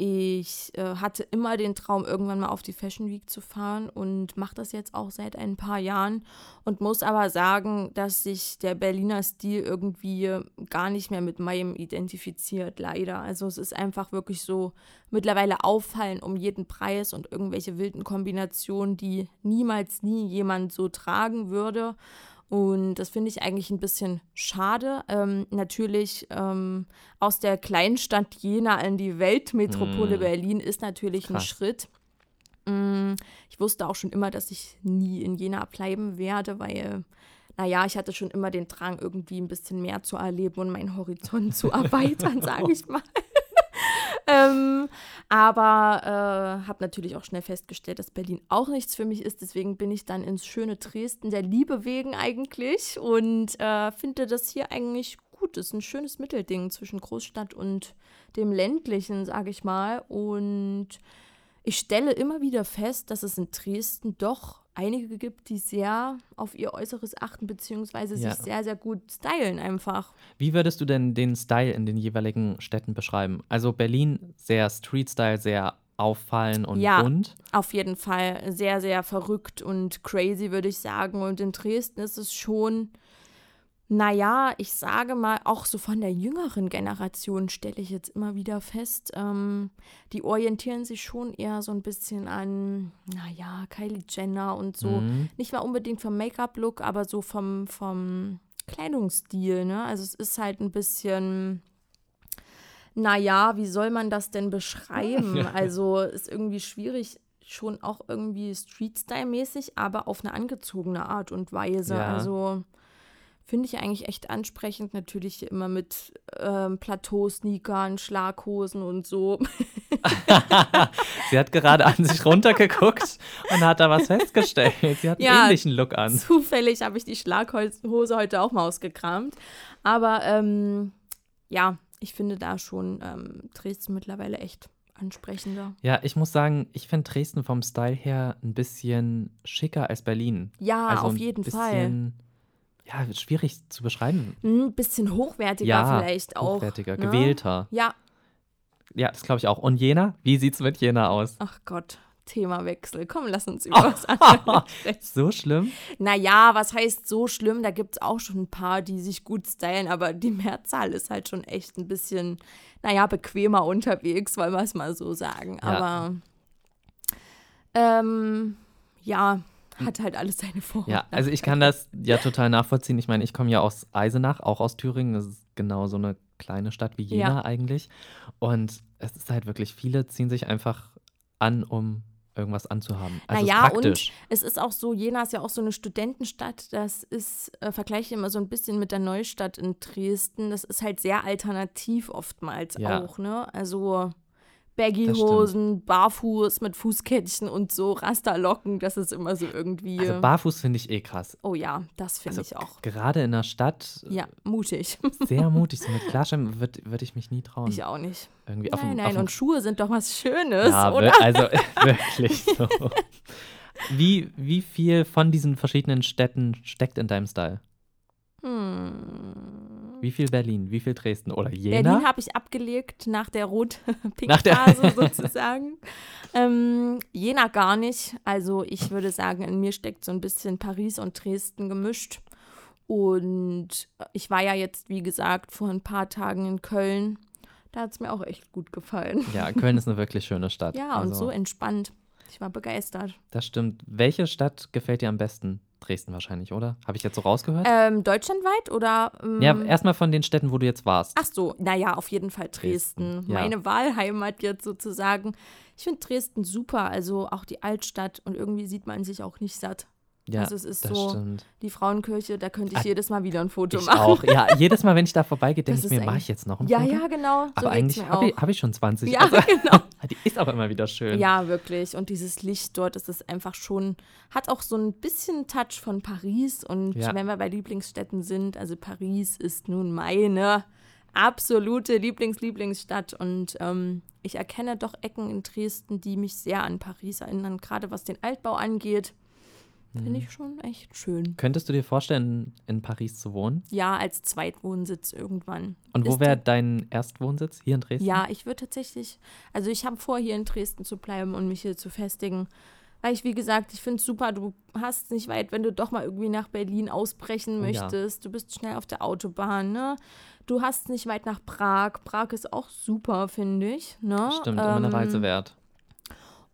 Ich äh, hatte immer den Traum, irgendwann mal auf die Fashion Week zu fahren und mache das jetzt auch seit ein paar Jahren und muss aber sagen, dass sich der Berliner Stil irgendwie gar nicht mehr mit meinem identifiziert, leider. Also es ist einfach wirklich so mittlerweile auffallen um jeden Preis und irgendwelche wilden Kombinationen, die niemals nie jemand so tragen würde. Und das finde ich eigentlich ein bisschen schade. Ähm, natürlich ähm, aus der Kleinstadt Jena in die Weltmetropole mm. Berlin ist natürlich Krass. ein Schritt. Mm, ich wusste auch schon immer, dass ich nie in Jena bleiben werde, weil, naja, ich hatte schon immer den Drang, irgendwie ein bisschen mehr zu erleben und meinen Horizont zu erweitern, sage ich mal ähm, aber äh, habe natürlich auch schnell festgestellt, dass Berlin auch nichts für mich ist. Deswegen bin ich dann ins schöne Dresden der Liebe wegen eigentlich und äh, finde das hier eigentlich gut. Das ist ein schönes Mittelding zwischen Großstadt und dem ländlichen, sage ich mal. Und ich stelle immer wieder fest, dass es in Dresden doch einige gibt, die sehr auf ihr Äußeres achten, beziehungsweise ja. sich sehr, sehr gut stylen einfach. Wie würdest du denn den Style in den jeweiligen Städten beschreiben? Also Berlin sehr Street-Style, sehr auffallen und ja, bunt. Auf jeden Fall sehr, sehr verrückt und crazy, würde ich sagen. Und in Dresden ist es schon naja, ich sage mal, auch so von der jüngeren Generation stelle ich jetzt immer wieder fest, ähm, die orientieren sich schon eher so ein bisschen an, naja, Kylie Jenner und so. Mhm. Nicht mal unbedingt vom Make-up-Look, aber so vom, vom Kleidungsstil, ne? Also es ist halt ein bisschen, naja, wie soll man das denn beschreiben? Also ist irgendwie schwierig, schon auch irgendwie Street-Style-mäßig, aber auf eine angezogene Art und Weise. Ja. Also Finde ich eigentlich echt ansprechend. Natürlich immer mit ähm, Plateau-Sneakern, Schlaghosen und so. Sie hat gerade an sich runtergeguckt und hat da was festgestellt. Sie hat einen ja, ähnlichen Look an. Zufällig habe ich die Schlaghose heute auch mal ausgekramt. Aber ähm, ja, ich finde da schon ähm, Dresden mittlerweile echt ansprechender. Ja, ich muss sagen, ich finde Dresden vom Style her ein bisschen schicker als Berlin. Ja, also auf jeden Fall ja, schwierig zu beschreiben. Ein bisschen hochwertiger ja, vielleicht auch. Hochwertiger, ne? gewählter. Ja. Ja, das glaube ich auch. Und Jena? Wie sieht es mit Jena aus? Ach Gott. Themawechsel. Komm, lass uns über was anderes sprechen. So schlimm? Naja, was heißt so schlimm? Da gibt es auch schon ein paar, die sich gut stylen, aber die Mehrzahl ist halt schon echt ein bisschen, naja, bequemer unterwegs, wollen wir es mal so sagen. Ja. Aber ähm, ja, hat halt alles seine Vor- Ja, also ich kann das ja total nachvollziehen. Ich meine, ich komme ja aus Eisenach, auch aus Thüringen. Das ist genau so eine kleine Stadt wie Jena ja. eigentlich. Und es ist halt wirklich, viele ziehen sich einfach an, um irgendwas anzuhaben. Also naja, und es ist auch so, Jena ist ja auch so eine Studentenstadt. Das ist, äh, vergleiche immer so ein bisschen mit der Neustadt in Dresden. Das ist halt sehr alternativ oftmals ja. auch, ne? Also Baggy-Hosen, barfuß mit Fußkettchen und so Rasterlocken, das ist immer so irgendwie. Also barfuß finde ich eh krass. Oh ja, das finde also ich auch. Gerade in der Stadt. Ja, mutig. Sehr mutig. So mit Klarschein würde würd ich mich nie trauen. Ich auch nicht. Irgendwie nein, auf nein, und Schuhe sind doch was Schönes, ja, oder? Also wirklich so. Wie, wie viel von diesen verschiedenen Städten steckt in deinem Style? Hm. Wie viel Berlin, wie viel Dresden oder Jena? Berlin habe ich abgelegt nach der Rot-Pink-Phase sozusagen. ähm, Jena gar nicht. Also ich würde sagen, in mir steckt so ein bisschen Paris und Dresden gemischt. Und ich war ja jetzt, wie gesagt, vor ein paar Tagen in Köln. Da hat es mir auch echt gut gefallen. Ja, Köln ist eine wirklich schöne Stadt. ja, also, und so entspannt. Ich war begeistert. Das stimmt. Welche Stadt gefällt dir am besten? Dresden wahrscheinlich, oder? Habe ich jetzt so rausgehört? Ähm, deutschlandweit oder? Ähm, ja, erstmal von den Städten, wo du jetzt warst. Ach so, naja, auf jeden Fall Dresden. Dresden ja. Meine Wahlheimat jetzt sozusagen. Ich finde Dresden super, also auch die Altstadt und irgendwie sieht man sich auch nicht satt. Ja, also es ist das so, stimmt. die Frauenkirche, da könnte ich Ah, jedes Mal wieder ein Foto Ich machen. auch. Ja, jedes Mal, wenn ich da vorbeigehe, denke ich mir, mache ich jetzt noch ein Ja, Foto? ja, genau. So Aber eigentlich habe ich, auch. hab ich schon 20. Ja, Also, genau. die ist auch immer wieder schön. Ja, wirklich. Und dieses Licht dort ist es einfach schon, hat auch so ein bisschen Touch von Paris. Und Ja. wenn wir bei Lieblingsstädten sind, also Paris ist nun meine absolute Lieblings-Lieblingsstadt. Und ähm, ich erkenne doch Ecken in Dresden, die mich sehr an Paris erinnern, gerade was den Altbau angeht. Mhm. Finde ich schon echt schön. Könntest du dir vorstellen, in Paris zu wohnen? Ja, als Zweitwohnsitz irgendwann. Und wo wäre dein Erstwohnsitz? Hier in Dresden? Ja, ich würde tatsächlich, also ich habe vor, hier in Dresden zu bleiben und mich hier zu festigen. Weil ich, wie gesagt, ich finde es super, du hast nicht weit, wenn du doch mal irgendwie nach Berlin ausbrechen Oh ja. möchtest. Du bist schnell auf der Autobahn, ne? Du hast nicht weit nach Prag. Prag ist auch super, finde ich. Ne? Stimmt, immer eine Ähm, Reise wert.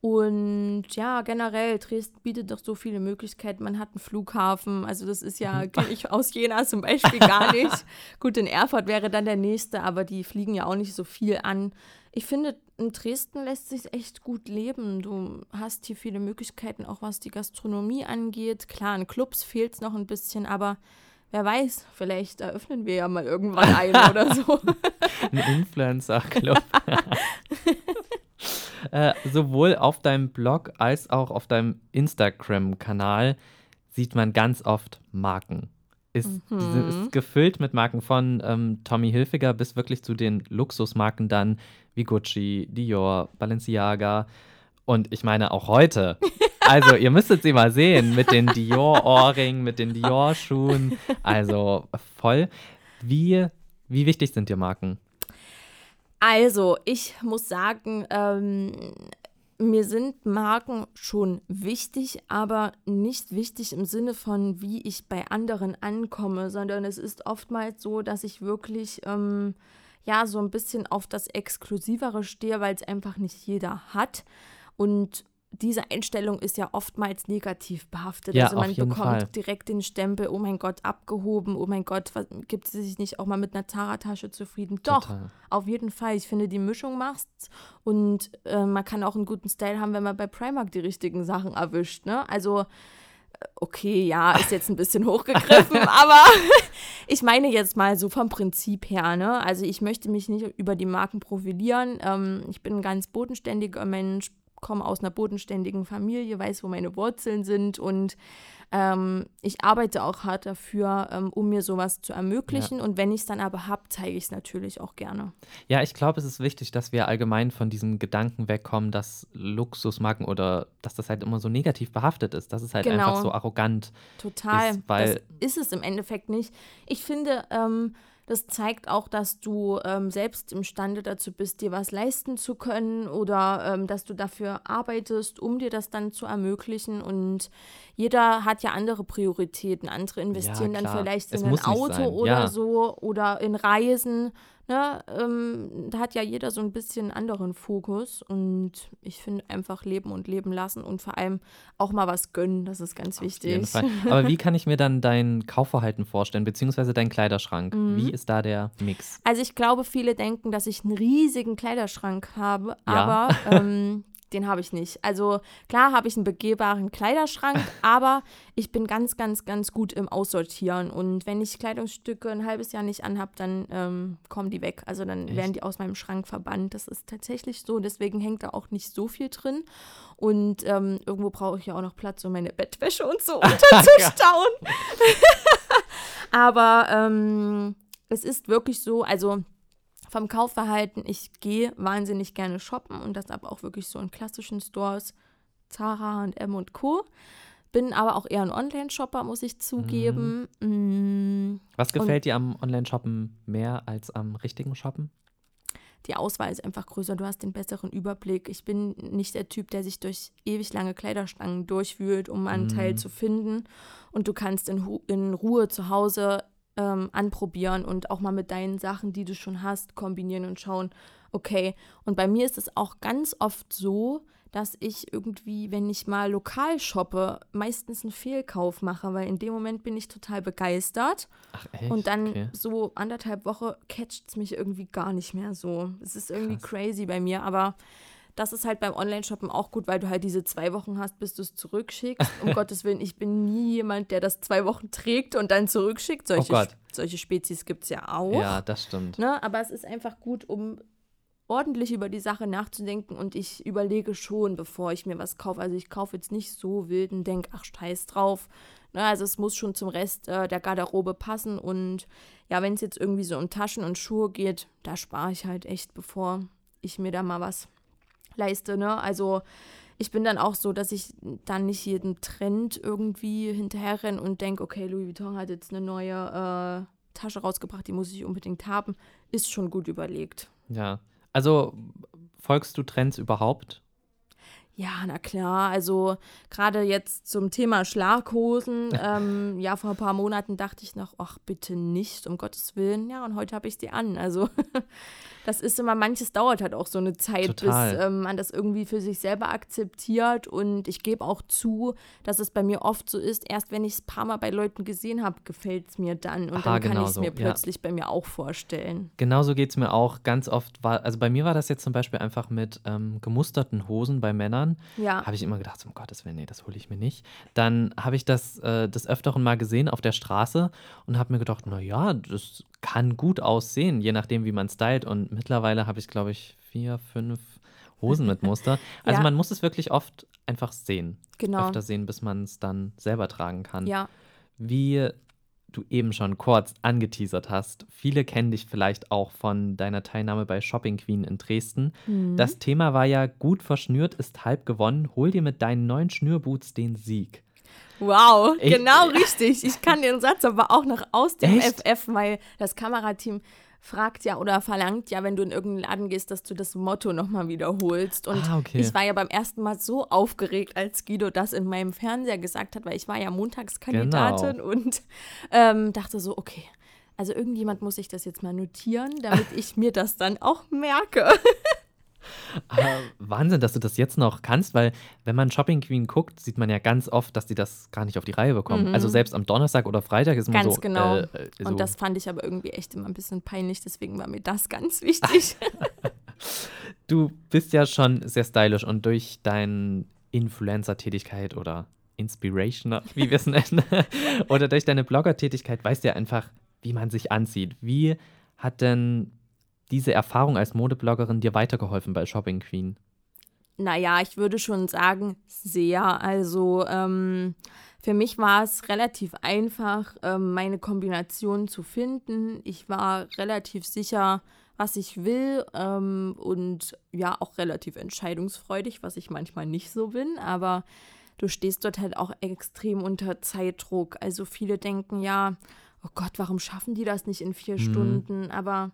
Und ja, generell, Dresden bietet doch so viele Möglichkeiten. Man hat einen Flughafen, also das ist Mhm. ja, kenne ich aus Jena zum Beispiel gar nicht. Gut, in Erfurt wäre dann der nächste, aber die fliegen ja auch nicht so viel an. Ich finde, in Dresden lässt sich echt gut leben. Du hast hier viele Möglichkeiten, auch was die Gastronomie angeht. Klar, in Clubs fehlt es noch ein bisschen, aber wer weiß, vielleicht eröffnen wir ja mal irgendwann einen oder so. Ein Influencer-Club. äh, sowohl auf deinem Blog als auch auf deinem Instagram-Kanal sieht man ganz oft Marken. Ist, Mhm. ist gefüllt mit Marken von ähm, Tommy Hilfiger bis wirklich zu den Luxusmarken dann wie Gucci, Dior, Balenciaga. Und ich meine auch heute. Also, ihr müsstet sie mal sehen mit den Dior-Ohrringen, mit den Dior-Schuhen. Also voll. Wie, wie wichtig sind dir Marken? Also, ich muss sagen, ähm, mir sind Marken schon wichtig, aber nicht wichtig im Sinne von, wie ich bei anderen ankomme, sondern es ist oftmals so, dass ich wirklich ähm, ja so ein bisschen auf das Exklusivere stehe, weil es einfach nicht jeder hat. Und diese Einstellung ist ja oftmals negativ behaftet. Ja, also man bekommt Fall. direkt den Stempel, oh mein Gott, abgehoben, oh mein Gott, was, gibt sie sich nicht auch mal mit einer Zara-Tasche zufrieden? Doch, Total. auf jeden Fall. Ich finde, die Mischung macht's. Und äh, man kann auch einen guten Style haben, wenn man bei Primark die richtigen Sachen erwischt. Ne? Also, äh, okay, ja, ist jetzt ein bisschen hochgegriffen, aber ich meine jetzt mal so vom Prinzip her. Ne? Also, ich möchte mich nicht über die Marken profilieren. Ähm, ich bin ein ganz bodenständiger Mensch, komme aus einer bodenständigen Familie, weiß, wo meine Wurzeln sind und ähm, ich arbeite auch hart dafür, ähm, um mir sowas zu ermöglichen. Und wenn ich es dann aber habe, zeige ich es natürlich auch gerne. Ja, ich glaube, es ist wichtig, dass wir allgemein von diesem Gedanken wegkommen, dass Luxusmarken oder dass das halt immer so negativ behaftet ist. Das ist halt Genau. einfach so arrogant. Total. Ist, weil- das ist es im Endeffekt nicht. Ich finde, ähm, das zeigt auch, dass du ähm, selbst imstande dazu bist, dir was leisten zu können oder ähm, dass du dafür arbeitest, um dir das dann zu ermöglichen. Und jeder hat ja andere Prioritäten. Andere investieren dann klar. vielleicht Es in ein muss nicht Auto oder Ja. so oder in Reisen. Ne? Ähm, da hat ja jeder so ein bisschen anderen Fokus. Und ich finde einfach leben und leben lassen und vor allem auch mal was gönnen. Das ist ganz Auf wichtig. jeden Fall. Aber wie kann ich mir dann dein Kaufverhalten vorstellen, beziehungsweise deinen Kleiderschrank? Mhm. Wie ist da der Mix? Also ich glaube, viele denken, dass ich einen riesigen Kleiderschrank habe, Ja. aber ähm, den habe ich nicht. Also klar habe ich einen begehbaren Kleiderschrank, aber ich bin ganz, ganz, ganz gut im Aussortieren. Und wenn ich Kleidungsstücke ein halbes Jahr nicht anhabe, dann ähm, kommen die weg. Also dann Echt? werden die aus meinem Schrank verbannt. Das ist tatsächlich so. Deswegen hängt da auch nicht so viel drin. Und ähm, irgendwo brauche ich ja auch noch Platz, um meine Bettwäsche und so unterzustauen. Aber ähm, es ist wirklich so, also vom Kaufverhalten, ich gehe wahnsinnig gerne shoppen und das aber auch wirklich so in klassischen Stores, Zara und M und Co. Bin aber auch eher ein Online-Shopper, muss ich zugeben. Mm, Was gefällt dir am Online-Shoppen mehr als am richtigen Shoppen? die Auswahl ist einfach größer, du hast den besseren Überblick. Ich bin nicht der Typ, der sich durch ewig lange Kleiderstangen durchwühlt, um einen Teil Mhm. zu finden. Und du kannst in, in Ruhe zu Hause ähm, anprobieren und auch mal mit deinen Sachen, die du schon hast, kombinieren und schauen, okay. Und bei mir ist es auch ganz oft so, dass ich irgendwie, wenn ich mal lokal shoppe, meistens einen Fehlkauf mache, weil in dem Moment bin ich total begeistert. Ach, echt? Und dann Okay. so anderthalb Woche catcht es mich irgendwie gar nicht mehr so. Es ist irgendwie Krass. crazy bei mir, aber das ist halt beim Online-Shoppen auch gut, weil du halt diese zwei Wochen hast, bis du es zurückschickst. Um Gottes Willen, ich bin nie jemand, der das zwei Wochen trägt und dann zurückschickt. Solche, oh solche Spezies gibt es ja auch. Ja, das stimmt. Ne? Aber es ist einfach gut, um ordentlich über die Sache nachzudenken und ich überlege schon, bevor ich mir was kaufe. Also ich kaufe jetzt nicht so wild und denke, ach scheiß drauf. Ne? Also es muss schon zum Rest äh, der Garderobe passen und ja, wenn es jetzt irgendwie so um Taschen und Schuhe geht, da spare ich halt echt, bevor ich mir da mal was leiste. Ne? Also ich bin dann auch so, dass ich dann nicht jeden Trend irgendwie hinterherrenne und denke, okay, Louis Vuitton hat jetzt eine neue äh, Tasche rausgebracht, die muss ich unbedingt haben. Ist schon gut überlegt. Ja, also folgst du Trends überhaupt? Ja, na klar. Also gerade jetzt zum Thema Schlaghosen. ähm, ja, vor ein paar Monaten dachte ich noch, ach bitte nicht, um Gottes Willen. Ja, und heute habe ich sie an. Also das ist immer, manches dauert halt auch so eine Zeit, Total. bis ähm, man das irgendwie für sich selber akzeptiert. Und ich gebe auch zu, dass es bei mir oft so ist, erst wenn ich es ein paar Mal bei Leuten gesehen habe, gefällt es mir dann. Und Aha, dann kann genau ich es so, mir ja. plötzlich bei mir auch vorstellen. Genauso geht es mir auch ganz oft. War, also bei mir war das jetzt zum Beispiel einfach mit ähm, gemusterten Hosen bei Männern. Ja. Habe ich immer gedacht, um Gottes Willen, nee, das hole ich mir nicht. Dann habe ich das äh, des Öfteren mal gesehen auf der Straße und habe mir gedacht, naja, das kann gut aussehen, je nachdem, wie man stylt. Und mittlerweile habe ich, glaube ich, vier, fünf Hosen mit Muster. Also Ja. man muss es wirklich oft einfach sehen. Genau. Öfter sehen, bis man es dann selber tragen kann. Ja. Wie du eben schon kurz angeteasert hast, viele kennen dich vielleicht auch von deiner Teilnahme bei Shopping Queen in Dresden. Mhm. Das Thema war ja gut verschnürt ist halb gewonnen. Hol dir mit deinen neuen Schnürboots den Sieg. Wow, Ich- genau richtig. Ich kann den Satz aber auch noch aus dem Echt? FF, weil das Kamerateam fragt ja oder verlangt ja, wenn du in irgendeinen Laden gehst, dass du das Motto nochmal wiederholst. Und Ah, okay. ich war ja beim ersten Mal so aufgeregt, als Guido das in meinem Fernseher gesagt hat, weil ich war ja Montagskandidatin Genau. und ähm, dachte so, okay, also irgendjemand muss sich das jetzt mal notieren, damit ich mir das dann auch merke. Aber Wahnsinn, dass du das jetzt noch kannst, weil wenn man Shopping Queen guckt, sieht man ja ganz oft, dass die das gar nicht auf die Reihe bekommen. Also selbst am Donnerstag oder Freitag ist Mhm. Ganz so. genau. Äh, äh, so Und das fand ich aber irgendwie echt immer ein bisschen peinlich, deswegen war mir das ganz wichtig. Du bist ja schon sehr stylisch und durch deine Influencer-Tätigkeit oder Inspirationer, wie wir es nennen, oder durch deine Blogger-Tätigkeit weißt du ja einfach, wie man sich anzieht. Wie hat denn diese Erfahrung als Modebloggerin dir weitergeholfen bei Shopping Queen? Naja, ich würde schon sagen, sehr. Also ähm, für mich war es relativ einfach, ähm, meine Kombination zu finden. Ich war relativ sicher, was ich will ähm, und ja, auch relativ entscheidungsfreudig, was ich manchmal nicht so bin. Aber du stehst dort halt auch extrem unter Zeitdruck. Also viele denken ja, oh Gott, warum schaffen die das nicht in vier Stunden? Aber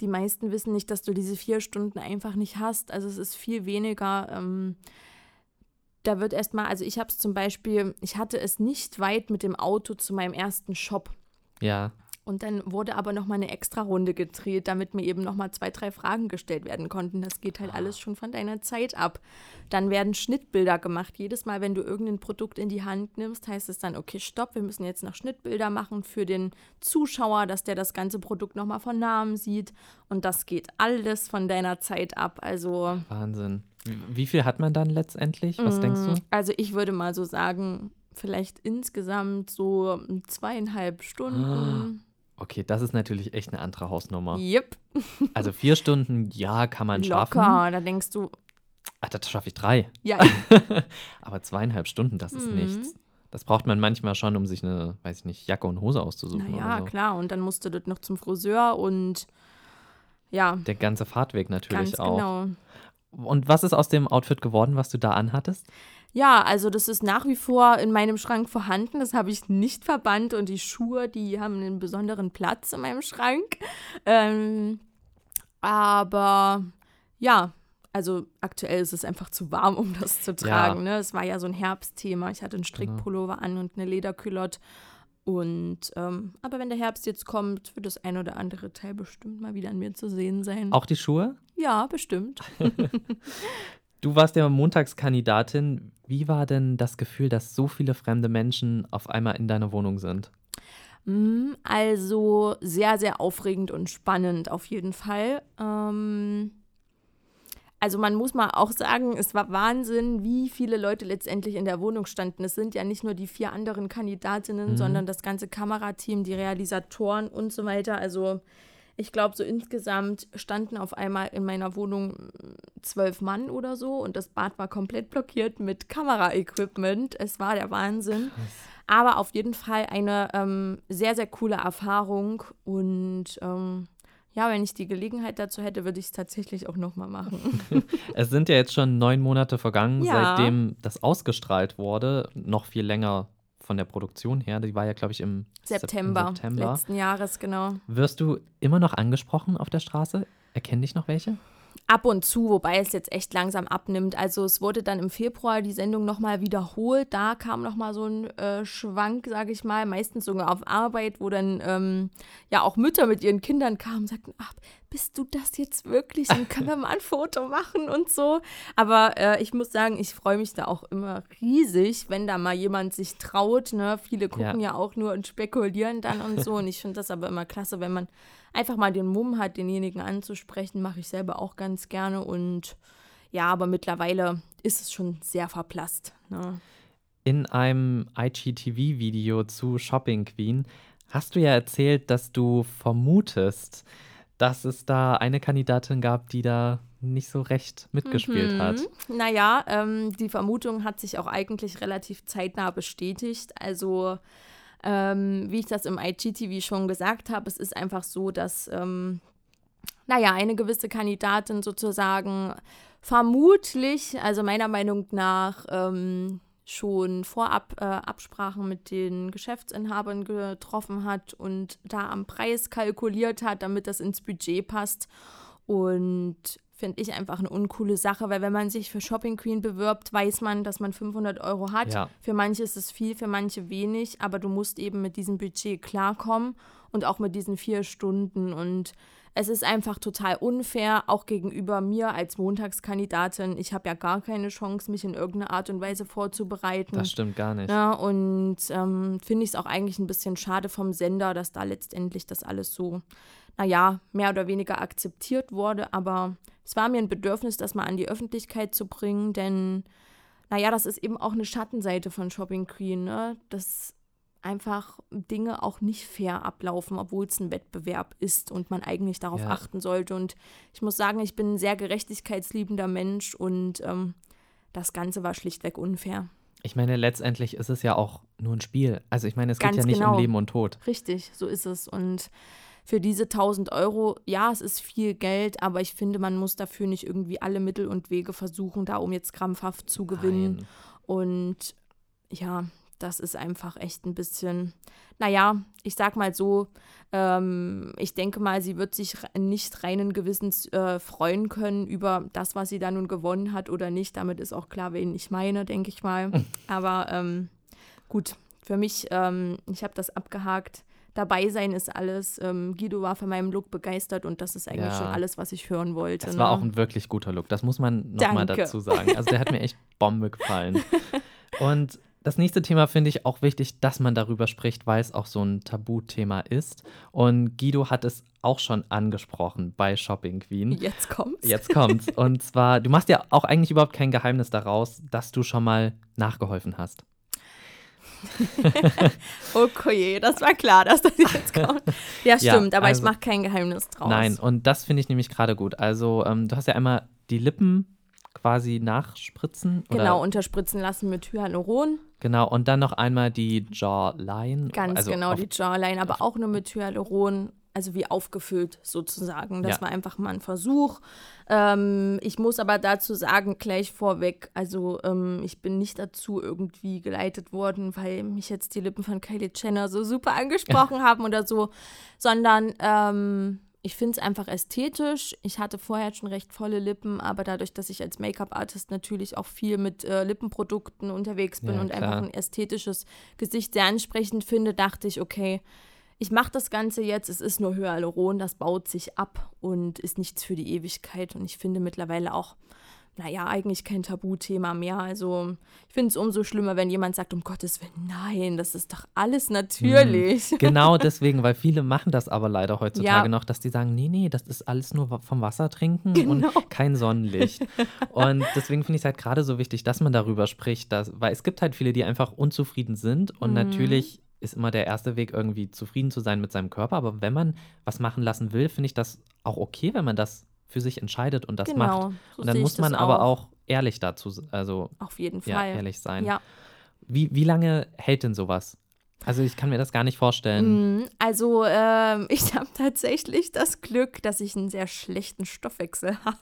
die meisten wissen nicht, dass du diese vier Stunden einfach nicht hast. Also es ist viel weniger. Ähm, da wird erstmal, also ich habe es zum Beispiel, ich hatte es nicht weit mit dem Auto zu meinem ersten Shop. Ja, Und dann wurde aber nochmal eine extra Runde gedreht, damit mir eben nochmal zwei, drei Fragen gestellt werden konnten. Das geht halt alles schon von deiner Zeit ab. Dann werden Schnittbilder gemacht. Jedes Mal, wenn du irgendein Produkt in die Hand nimmst, heißt es dann, okay, stopp, wir müssen jetzt noch Schnittbilder machen für den Zuschauer, dass der das ganze Produkt nochmal von Namen sieht. Und das geht alles von deiner Zeit ab. Also, Wahnsinn. Wie- Wie viel hat man dann letztendlich? Was denkst du? also ich würde mal so sagen, vielleicht insgesamt so zweieinhalb Stunden. Okay, das ist natürlich echt eine andere Hausnummer. Yep, Also vier Stunden, ja, kann man schaffen. locker. Da denkst du, Ah, das schaffe ich drei. ja, Aber zweieinhalb Stunden, das ist Mhm. nichts. Das braucht man manchmal schon, um sich eine, weiß ich nicht, Jacke und Hose auszusuchen naja, oder so. klar. Und dann musst du dort noch zum Friseur und ja, Der ganze Fahrtweg natürlich ganz auch. genau. Und was ist aus dem Outfit geworden, was du da anhattest? Ja, also das ist nach wie vor in meinem Schrank vorhanden. Das habe ich nicht verbannt und die Schuhe, die haben einen besonderen Platz in meinem Schrank. Ähm, aber ja, also aktuell ist es einfach zu warm, um das zu tragen. Ne? Es war ja so ein Herbstthema. Ich hatte einen Strickpullover an und eine Lederkülotte. Und ähm, aber wenn der Herbst jetzt kommt, wird das ein oder andere Teil bestimmt mal wieder an mir zu sehen sein. Auch die Schuhe? Ja, bestimmt. Du warst ja Montagskandidatin. Wie war denn das Gefühl, dass so viele fremde Menschen auf einmal in deiner Wohnung sind? Mm, Also sehr, sehr aufregend und spannend auf jeden Fall. Ähm, also man muss mal auch sagen, es war Wahnsinn, wie viele Leute letztendlich in der Wohnung standen. Es sind ja nicht nur die vier anderen Kandidatinnen, mhm. sondern das ganze Kamerateam, die Realisatoren und so weiter. Also ich glaube, so insgesamt standen auf einmal in meiner Wohnung zwölf Mann oder so und das Bad war komplett blockiert mit Kameraequipment. Es war der Wahnsinn. Krass. Aber auf jeden Fall eine ähm, sehr, sehr coole Erfahrung und ähm, ja, wenn ich die Gelegenheit dazu hätte, würde ich es tatsächlich auch nochmal machen. es sind ja jetzt schon neun Monate vergangen, ja. seitdem das ausgestrahlt wurde. Noch viel länger von der Produktion her. Die war ja, glaube ich, im September, September letzten Jahres, genau. Wirst du immer noch angesprochen auf der Straße? Erkennen dich noch welche? Ab und zu, wobei es jetzt echt langsam abnimmt. Also es wurde dann im Februar die Sendung nochmal wiederholt. Da kam nochmal so ein äh, Schwank, sage ich mal, meistens sogar auf Arbeit, wo dann ähm, ja auch Mütter mit ihren Kindern kamen und sagten, ach, bist du das jetzt wirklich? Und können wir mal ein Foto machen und so. Aber äh, ich muss sagen, ich freue mich da auch immer riesig, wenn da mal jemand sich traut. Ne? Viele gucken ja. ja auch nur und spekulieren dann und so. Und ich finde das aber immer klasse, wenn man einfach mal den Mumm hat, denjenigen anzusprechen, mache ich selber auch ganz gerne. Und ja, aber mittlerweile ist es schon sehr verblasst. Ne? In einem IGTV-Video zu Shopping Queen hast du ja erzählt, dass du vermutest, dass es da eine Kandidatin gab, die da nicht so recht mitgespielt mhm. hat. Naja, ähm, die Vermutung hat sich auch eigentlich relativ zeitnah bestätigt. Also ähm, wie ich das im IGTV schon gesagt habe, es ist einfach so, dass, ähm, naja, eine gewisse Kandidatin sozusagen vermutlich, also meiner Meinung nach, ähm, schon vorab äh, Absprachen mit den Geschäftsinhabern getroffen hat und da am Preis kalkuliert hat, damit das ins Budget passt. Und finde ich einfach eine uncoole Sache, weil wenn man sich für Shopping Queen bewirbt, weiß man, dass man 500 Euro hat. Ja. Für manche ist es viel, für manche wenig, aber du musst eben mit diesem Budget klarkommen und auch mit diesen vier Stunden und es ist einfach total unfair, auch gegenüber mir als Montagskandidatin. Ich habe ja gar keine Chance, mich in irgendeiner Art und Weise vorzubereiten. Das stimmt gar nicht. Ja, und ähm, finde ich es auch eigentlich ein bisschen schade vom Sender, dass da letztendlich das alles so, naja, mehr oder weniger akzeptiert wurde. Aber es war mir ein Bedürfnis, das mal an die Öffentlichkeit zu bringen, denn, naja, das ist eben auch eine Schattenseite von Shopping Queen. Ne? Das einfach Dinge auch nicht fair ablaufen, obwohl es ein Wettbewerb ist und man eigentlich darauf ja. achten sollte. Und ich muss sagen, ich bin ein sehr gerechtigkeitsliebender Mensch und ähm, das Ganze war schlichtweg unfair. Ich meine, letztendlich ist es ja auch nur ein Spiel. Also ich meine, es Ganz geht ja nicht genau. um Leben und Tod. Richtig, so ist es. Und für diese 1000 Euro, ja, es ist viel Geld, aber ich finde, man muss dafür nicht irgendwie alle Mittel und Wege versuchen, da um jetzt krampfhaft zu gewinnen. Nein. Und ja, das ist einfach echt ein bisschen, naja, ich sag mal so, ähm, ich denke mal, sie wird sich nicht reinen Gewissens äh, freuen können über das, was sie da nun gewonnen hat oder nicht. Damit ist auch klar, wen ich meine, denke ich mal. Aber ähm, gut, für mich, ähm, ich habe das abgehakt. Dabei sein ist alles. Ähm, Guido war von meinem Look begeistert und das ist eigentlich ja. schon alles, was ich hören wollte. Das ne? war auch ein wirklich guter Look. Das muss man nochmal dazu sagen. Also der hat mir echt Bombe gefallen. Und das nächste Thema finde ich auch wichtig, dass man darüber spricht, weil es auch so ein Tabuthema ist. Und Guido hat es auch schon angesprochen bei Shopping Queen. Jetzt kommt's. Jetzt kommt's. Und zwar, du machst ja auch eigentlich überhaupt kein Geheimnis daraus, dass du schon mal nachgeholfen hast. okay, das war klar, dass das jetzt kommt. Ja, stimmt, ja, aber also, ich mache kein Geheimnis draus. Nein, und das finde ich nämlich gerade gut. Also, ähm, du hast ja einmal die Lippen quasi nachspritzen. Genau, unterspritzen lassen mit Hyaluron. Genau, und dann noch einmal die Jawline. Ganz also genau, die Jawline, aber auch nur mit Hyaluron, also wie aufgefüllt sozusagen. Das ja. war einfach mal ein Versuch. Ähm, ich muss aber dazu sagen, gleich vorweg, also ähm, ich bin nicht dazu irgendwie geleitet worden, weil mich jetzt die Lippen von Kylie Jenner so super angesprochen haben oder so, sondern ähm, ich finde es einfach ästhetisch. Ich hatte vorher schon recht volle Lippen, aber dadurch, dass ich als Make-up-Artist natürlich auch viel mit äh, Lippenprodukten unterwegs bin ja, und einfach ein ästhetisches Gesicht sehr ansprechend finde, dachte ich, okay, ich mache das Ganze jetzt. Es ist nur Hyaluron, das baut sich ab und ist nichts für die Ewigkeit. Und ich finde mittlerweile auch naja, eigentlich kein Tabuthema mehr. Also ich finde es umso schlimmer, wenn jemand sagt, um Gottes Willen, nein, das ist doch alles natürlich. Mhm. Genau deswegen, weil viele machen das aber leider heutzutage ja. noch, dass die sagen, nee, nee, das ist alles nur vom Wasser trinken genau. und kein Sonnenlicht. und deswegen finde ich es halt gerade so wichtig, dass man darüber spricht, dass, weil es gibt halt viele, die einfach unzufrieden sind und mhm. natürlich ist immer der erste Weg, irgendwie zufrieden zu sein mit seinem Körper. Aber wenn man was machen lassen will, finde ich das auch okay, wenn man das für sich entscheidet und das genau, macht. So und dann muss man aber auch ehrlich dazu, also auf jeden Fall ja, ehrlich sein. Ja. Wie, wie lange hält denn sowas? Also ich kann mir das gar nicht vorstellen. Mm, also ähm, ich habe tatsächlich das Glück, dass ich einen sehr schlechten Stoffwechsel habe.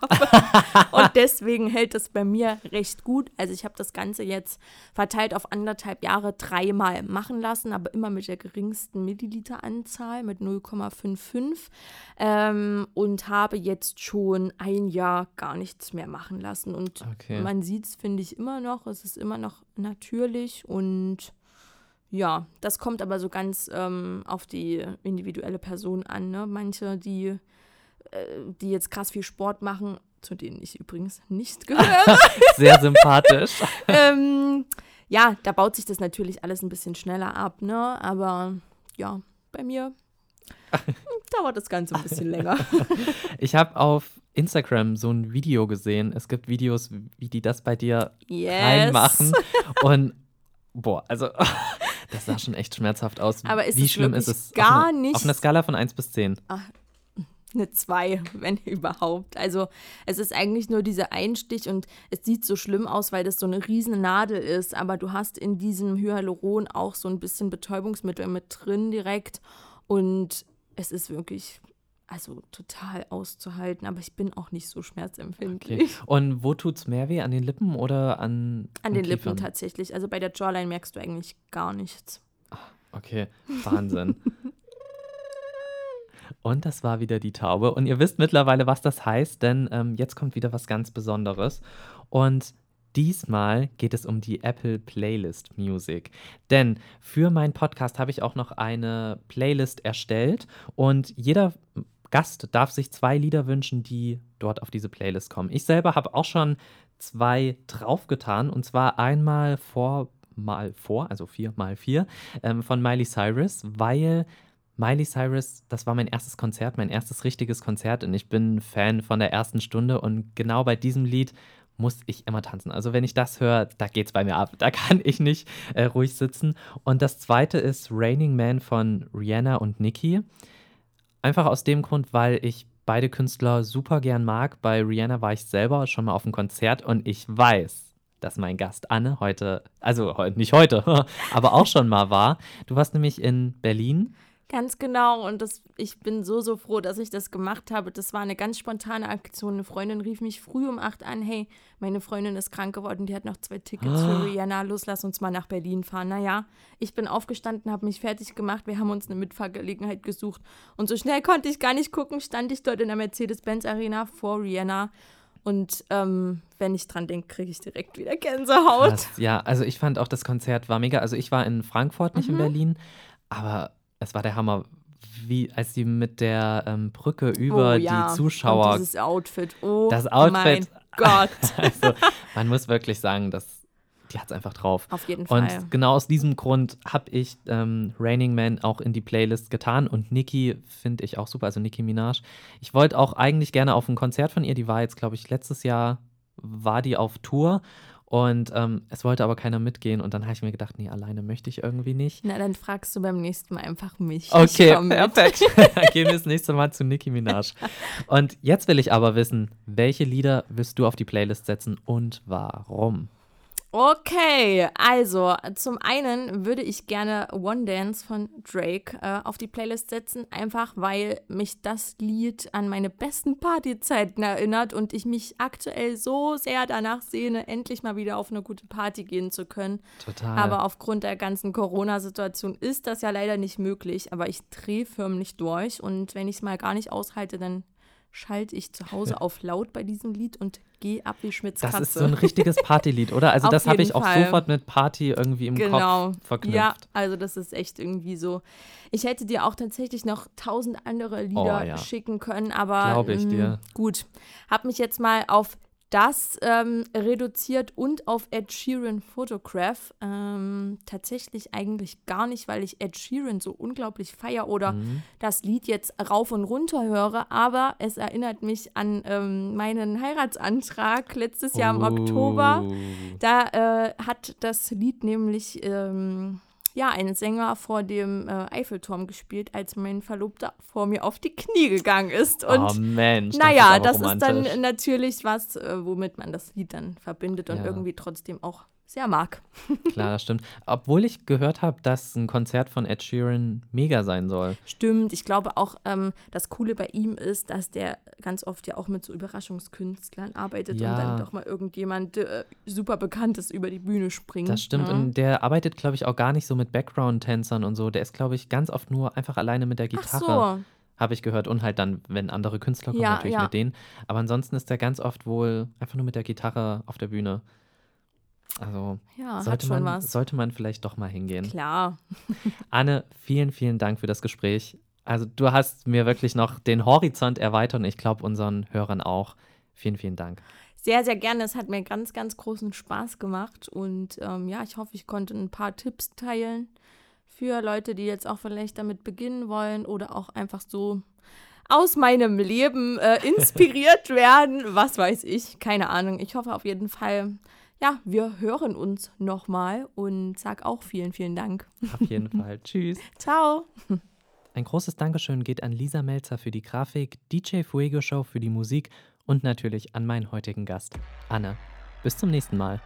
und deswegen hält es bei mir recht gut. Also ich habe das Ganze jetzt verteilt auf anderthalb Jahre dreimal machen lassen, aber immer mit der geringsten Milliliteranzahl, mit 0,55. Ähm, und habe jetzt schon ein Jahr gar nichts mehr machen lassen. Und okay. man sieht es, finde ich, immer noch. Es ist immer noch natürlich und ja, das kommt aber so ganz ähm, auf die individuelle Person an. Ne? Manche, die, äh, die jetzt krass viel Sport machen, zu denen ich übrigens nicht gehöre. Sehr sympathisch. ähm, ja, da baut sich das natürlich alles ein bisschen schneller ab, ne? Aber ja, bei mir dauert das Ganze ein bisschen länger. ich habe auf Instagram so ein Video gesehen. Es gibt Videos, wie die das bei dir yes. reinmachen. Und boah, also das sah schon echt schmerzhaft aus. Aber ist Wie es schlimm ist es? Gar nicht. Auf einer Skala von 1 bis 10. Ach, eine 2, wenn überhaupt. Also es ist eigentlich nur dieser Einstich und es sieht so schlimm aus, weil das so eine riesen Nadel ist. Aber du hast in diesem Hyaluron auch so ein bisschen Betäubungsmittel mit drin direkt. Und es ist wirklich also total auszuhalten, aber ich bin auch nicht so schmerzempfindlich. Okay. Und wo tut es mehr weh? An den Lippen oder an An den Lippen tatsächlich. Also bei der Jawline merkst du eigentlich gar nichts. Okay, Wahnsinn. Und das war wieder die Taube. Und ihr wisst mittlerweile, was das heißt, denn ähm, jetzt kommt wieder was ganz Besonderes. Und diesmal geht es um die Apple Playlist Music. Denn für meinen Podcast habe ich auch noch eine Playlist erstellt. Und jeder Gast darf sich zwei Lieder wünschen, die dort auf diese Playlist kommen. Ich selber habe auch schon zwei draufgetan und zwar einmal vor mal vor, also vier mal vier, ähm, von Miley Cyrus, weil Miley Cyrus, das war mein erstes Konzert, mein erstes richtiges Konzert und ich bin Fan von der ersten Stunde und genau bei diesem Lied muss ich immer tanzen. Also wenn ich das höre, da geht es bei mir ab. Da kann ich nicht äh, ruhig sitzen. Und das zweite ist Raining Man von Rihanna und Nicki. Einfach aus dem Grund, weil ich beide Künstler super gern mag. Bei Rihanna war ich selber schon mal auf einem Konzert und ich weiß, dass mein Gast Anne heute, also nicht heute, aber auch schon mal war. Du warst nämlich in Berlin Ganz genau. Und das, ich bin so, so froh, dass ich das gemacht habe. Das war eine ganz spontane Aktion. Eine Freundin rief mich früh um acht an: Hey, meine Freundin ist krank geworden, die hat noch zwei Tickets für ah. Rihanna. Los, lass uns mal nach Berlin fahren. Naja, ich bin aufgestanden, habe mich fertig gemacht. Wir haben uns eine Mitfahrgelegenheit gesucht. Und so schnell konnte ich gar nicht gucken, stand ich dort in der Mercedes-Benz-Arena vor Rihanna. Und ähm, wenn ich dran denke, kriege ich direkt wieder Gänsehaut. Krass, ja, also ich fand auch das Konzert war mega. Also ich war in Frankfurt, nicht mhm. in Berlin, aber es war der Hammer, wie als sie mit der ähm, Brücke über oh, ja. die Zuschauer. Und dieses Outfit, oh das Outfit. mein Gott. also, man muss wirklich sagen, dass die hat es einfach drauf. Auf jeden Fall. Und genau aus diesem Grund habe ich ähm, Raining Man auch in die Playlist getan und Nicki finde ich auch super, also Nicki Minaj. Ich wollte auch eigentlich gerne auf ein Konzert von ihr, die war jetzt, glaube ich, letztes Jahr war die auf Tour und ähm, es wollte aber keiner mitgehen. Und dann habe ich mir gedacht, nee, alleine möchte ich irgendwie nicht. Na, dann fragst du beim nächsten Mal einfach mich. Okay, perfekt. dann gehen wir das nächste Mal zu Nicki Minaj. Und jetzt will ich aber wissen, welche Lieder wirst du auf die Playlist setzen und warum? Okay, also zum einen würde ich gerne One Dance von Drake äh, auf die Playlist setzen, einfach weil mich das Lied an meine besten Partyzeiten erinnert und ich mich aktuell so sehr danach sehne, endlich mal wieder auf eine gute Party gehen zu können. Total. Aber aufgrund der ganzen Corona-Situation ist das ja leider nicht möglich, aber ich drehe förmlich durch und wenn ich es mal gar nicht aushalte, dann schalte ich zu Hause auf laut bei diesem Lied und gehe ab wie Schmitz Das ist so ein richtiges Partylied, oder? Also das habe ich auch Fall. sofort mit Party irgendwie im genau. Kopf verknüpft. Ja, also das ist echt irgendwie so. Ich hätte dir auch tatsächlich noch tausend andere Lieder oh, ja. schicken können, aber Glaube ich mh, dir. gut. Hab mich jetzt mal auf das ähm, reduziert und auf Ed Sheeran Photograph. Ähm, tatsächlich eigentlich gar nicht, weil ich Ed Sheeran so unglaublich feier oder mhm. das Lied jetzt rauf und runter höre, aber es erinnert mich an ähm, meinen Heiratsantrag letztes Jahr im oh. Oktober. Da äh, hat das Lied nämlich ähm, ja, einen Sänger vor dem äh, Eiffelturm gespielt, als mein Verlobter vor mir auf die Knie gegangen ist. Und oh Mensch, naja, das, ist, das ist dann natürlich was, äh, womit man das Lied dann verbindet und ja. irgendwie trotzdem auch sehr mag. Klar, das stimmt. Obwohl ich gehört habe, dass ein Konzert von Ed Sheeran mega sein soll. Stimmt. Ich glaube auch, ähm, das Coole bei ihm ist, dass der ganz oft ja auch mit so Überraschungskünstlern arbeitet ja. und dann doch mal irgendjemand äh, super Bekanntes über die Bühne springt. Das stimmt. Ja. Und der arbeitet, glaube ich, auch gar nicht so mit Background-Tänzern und so. Der ist, glaube ich, ganz oft nur einfach alleine mit der Gitarre. So habe ich gehört. Und halt dann, wenn andere Künstler kommen, ja, natürlich mit denen. Aber ansonsten ist er ganz oft wohl einfach nur mit der Gitarre auf der Bühne. Also ja, sollte, man, was. sollte man vielleicht doch mal hingehen. Klar. Anne, vielen, vielen Dank für das Gespräch. Also du hast mir wirklich noch den Horizont erweitert und ich glaube unseren Hörern auch. Vielen, vielen Dank. Sehr, sehr gerne. Es hat mir ganz, ganz großen Spaß gemacht. Und ähm, ja, ich hoffe, ich konnte ein paar Tipps teilen für Leute, die jetzt auch vielleicht damit beginnen wollen oder auch einfach so aus meinem Leben äh, inspiriert werden. Was weiß ich, keine Ahnung. Ich hoffe auf jeden Fall, ja, wir hören uns nochmal und sag auch vielen, vielen Dank. Auf jeden Fall. Tschüss. Ciao. Ein großes Dankeschön geht an Lisa Melzer für die Grafik, DJ Fuego Show für die Musik und natürlich an meinen heutigen Gast, Anne. Bis zum nächsten Mal.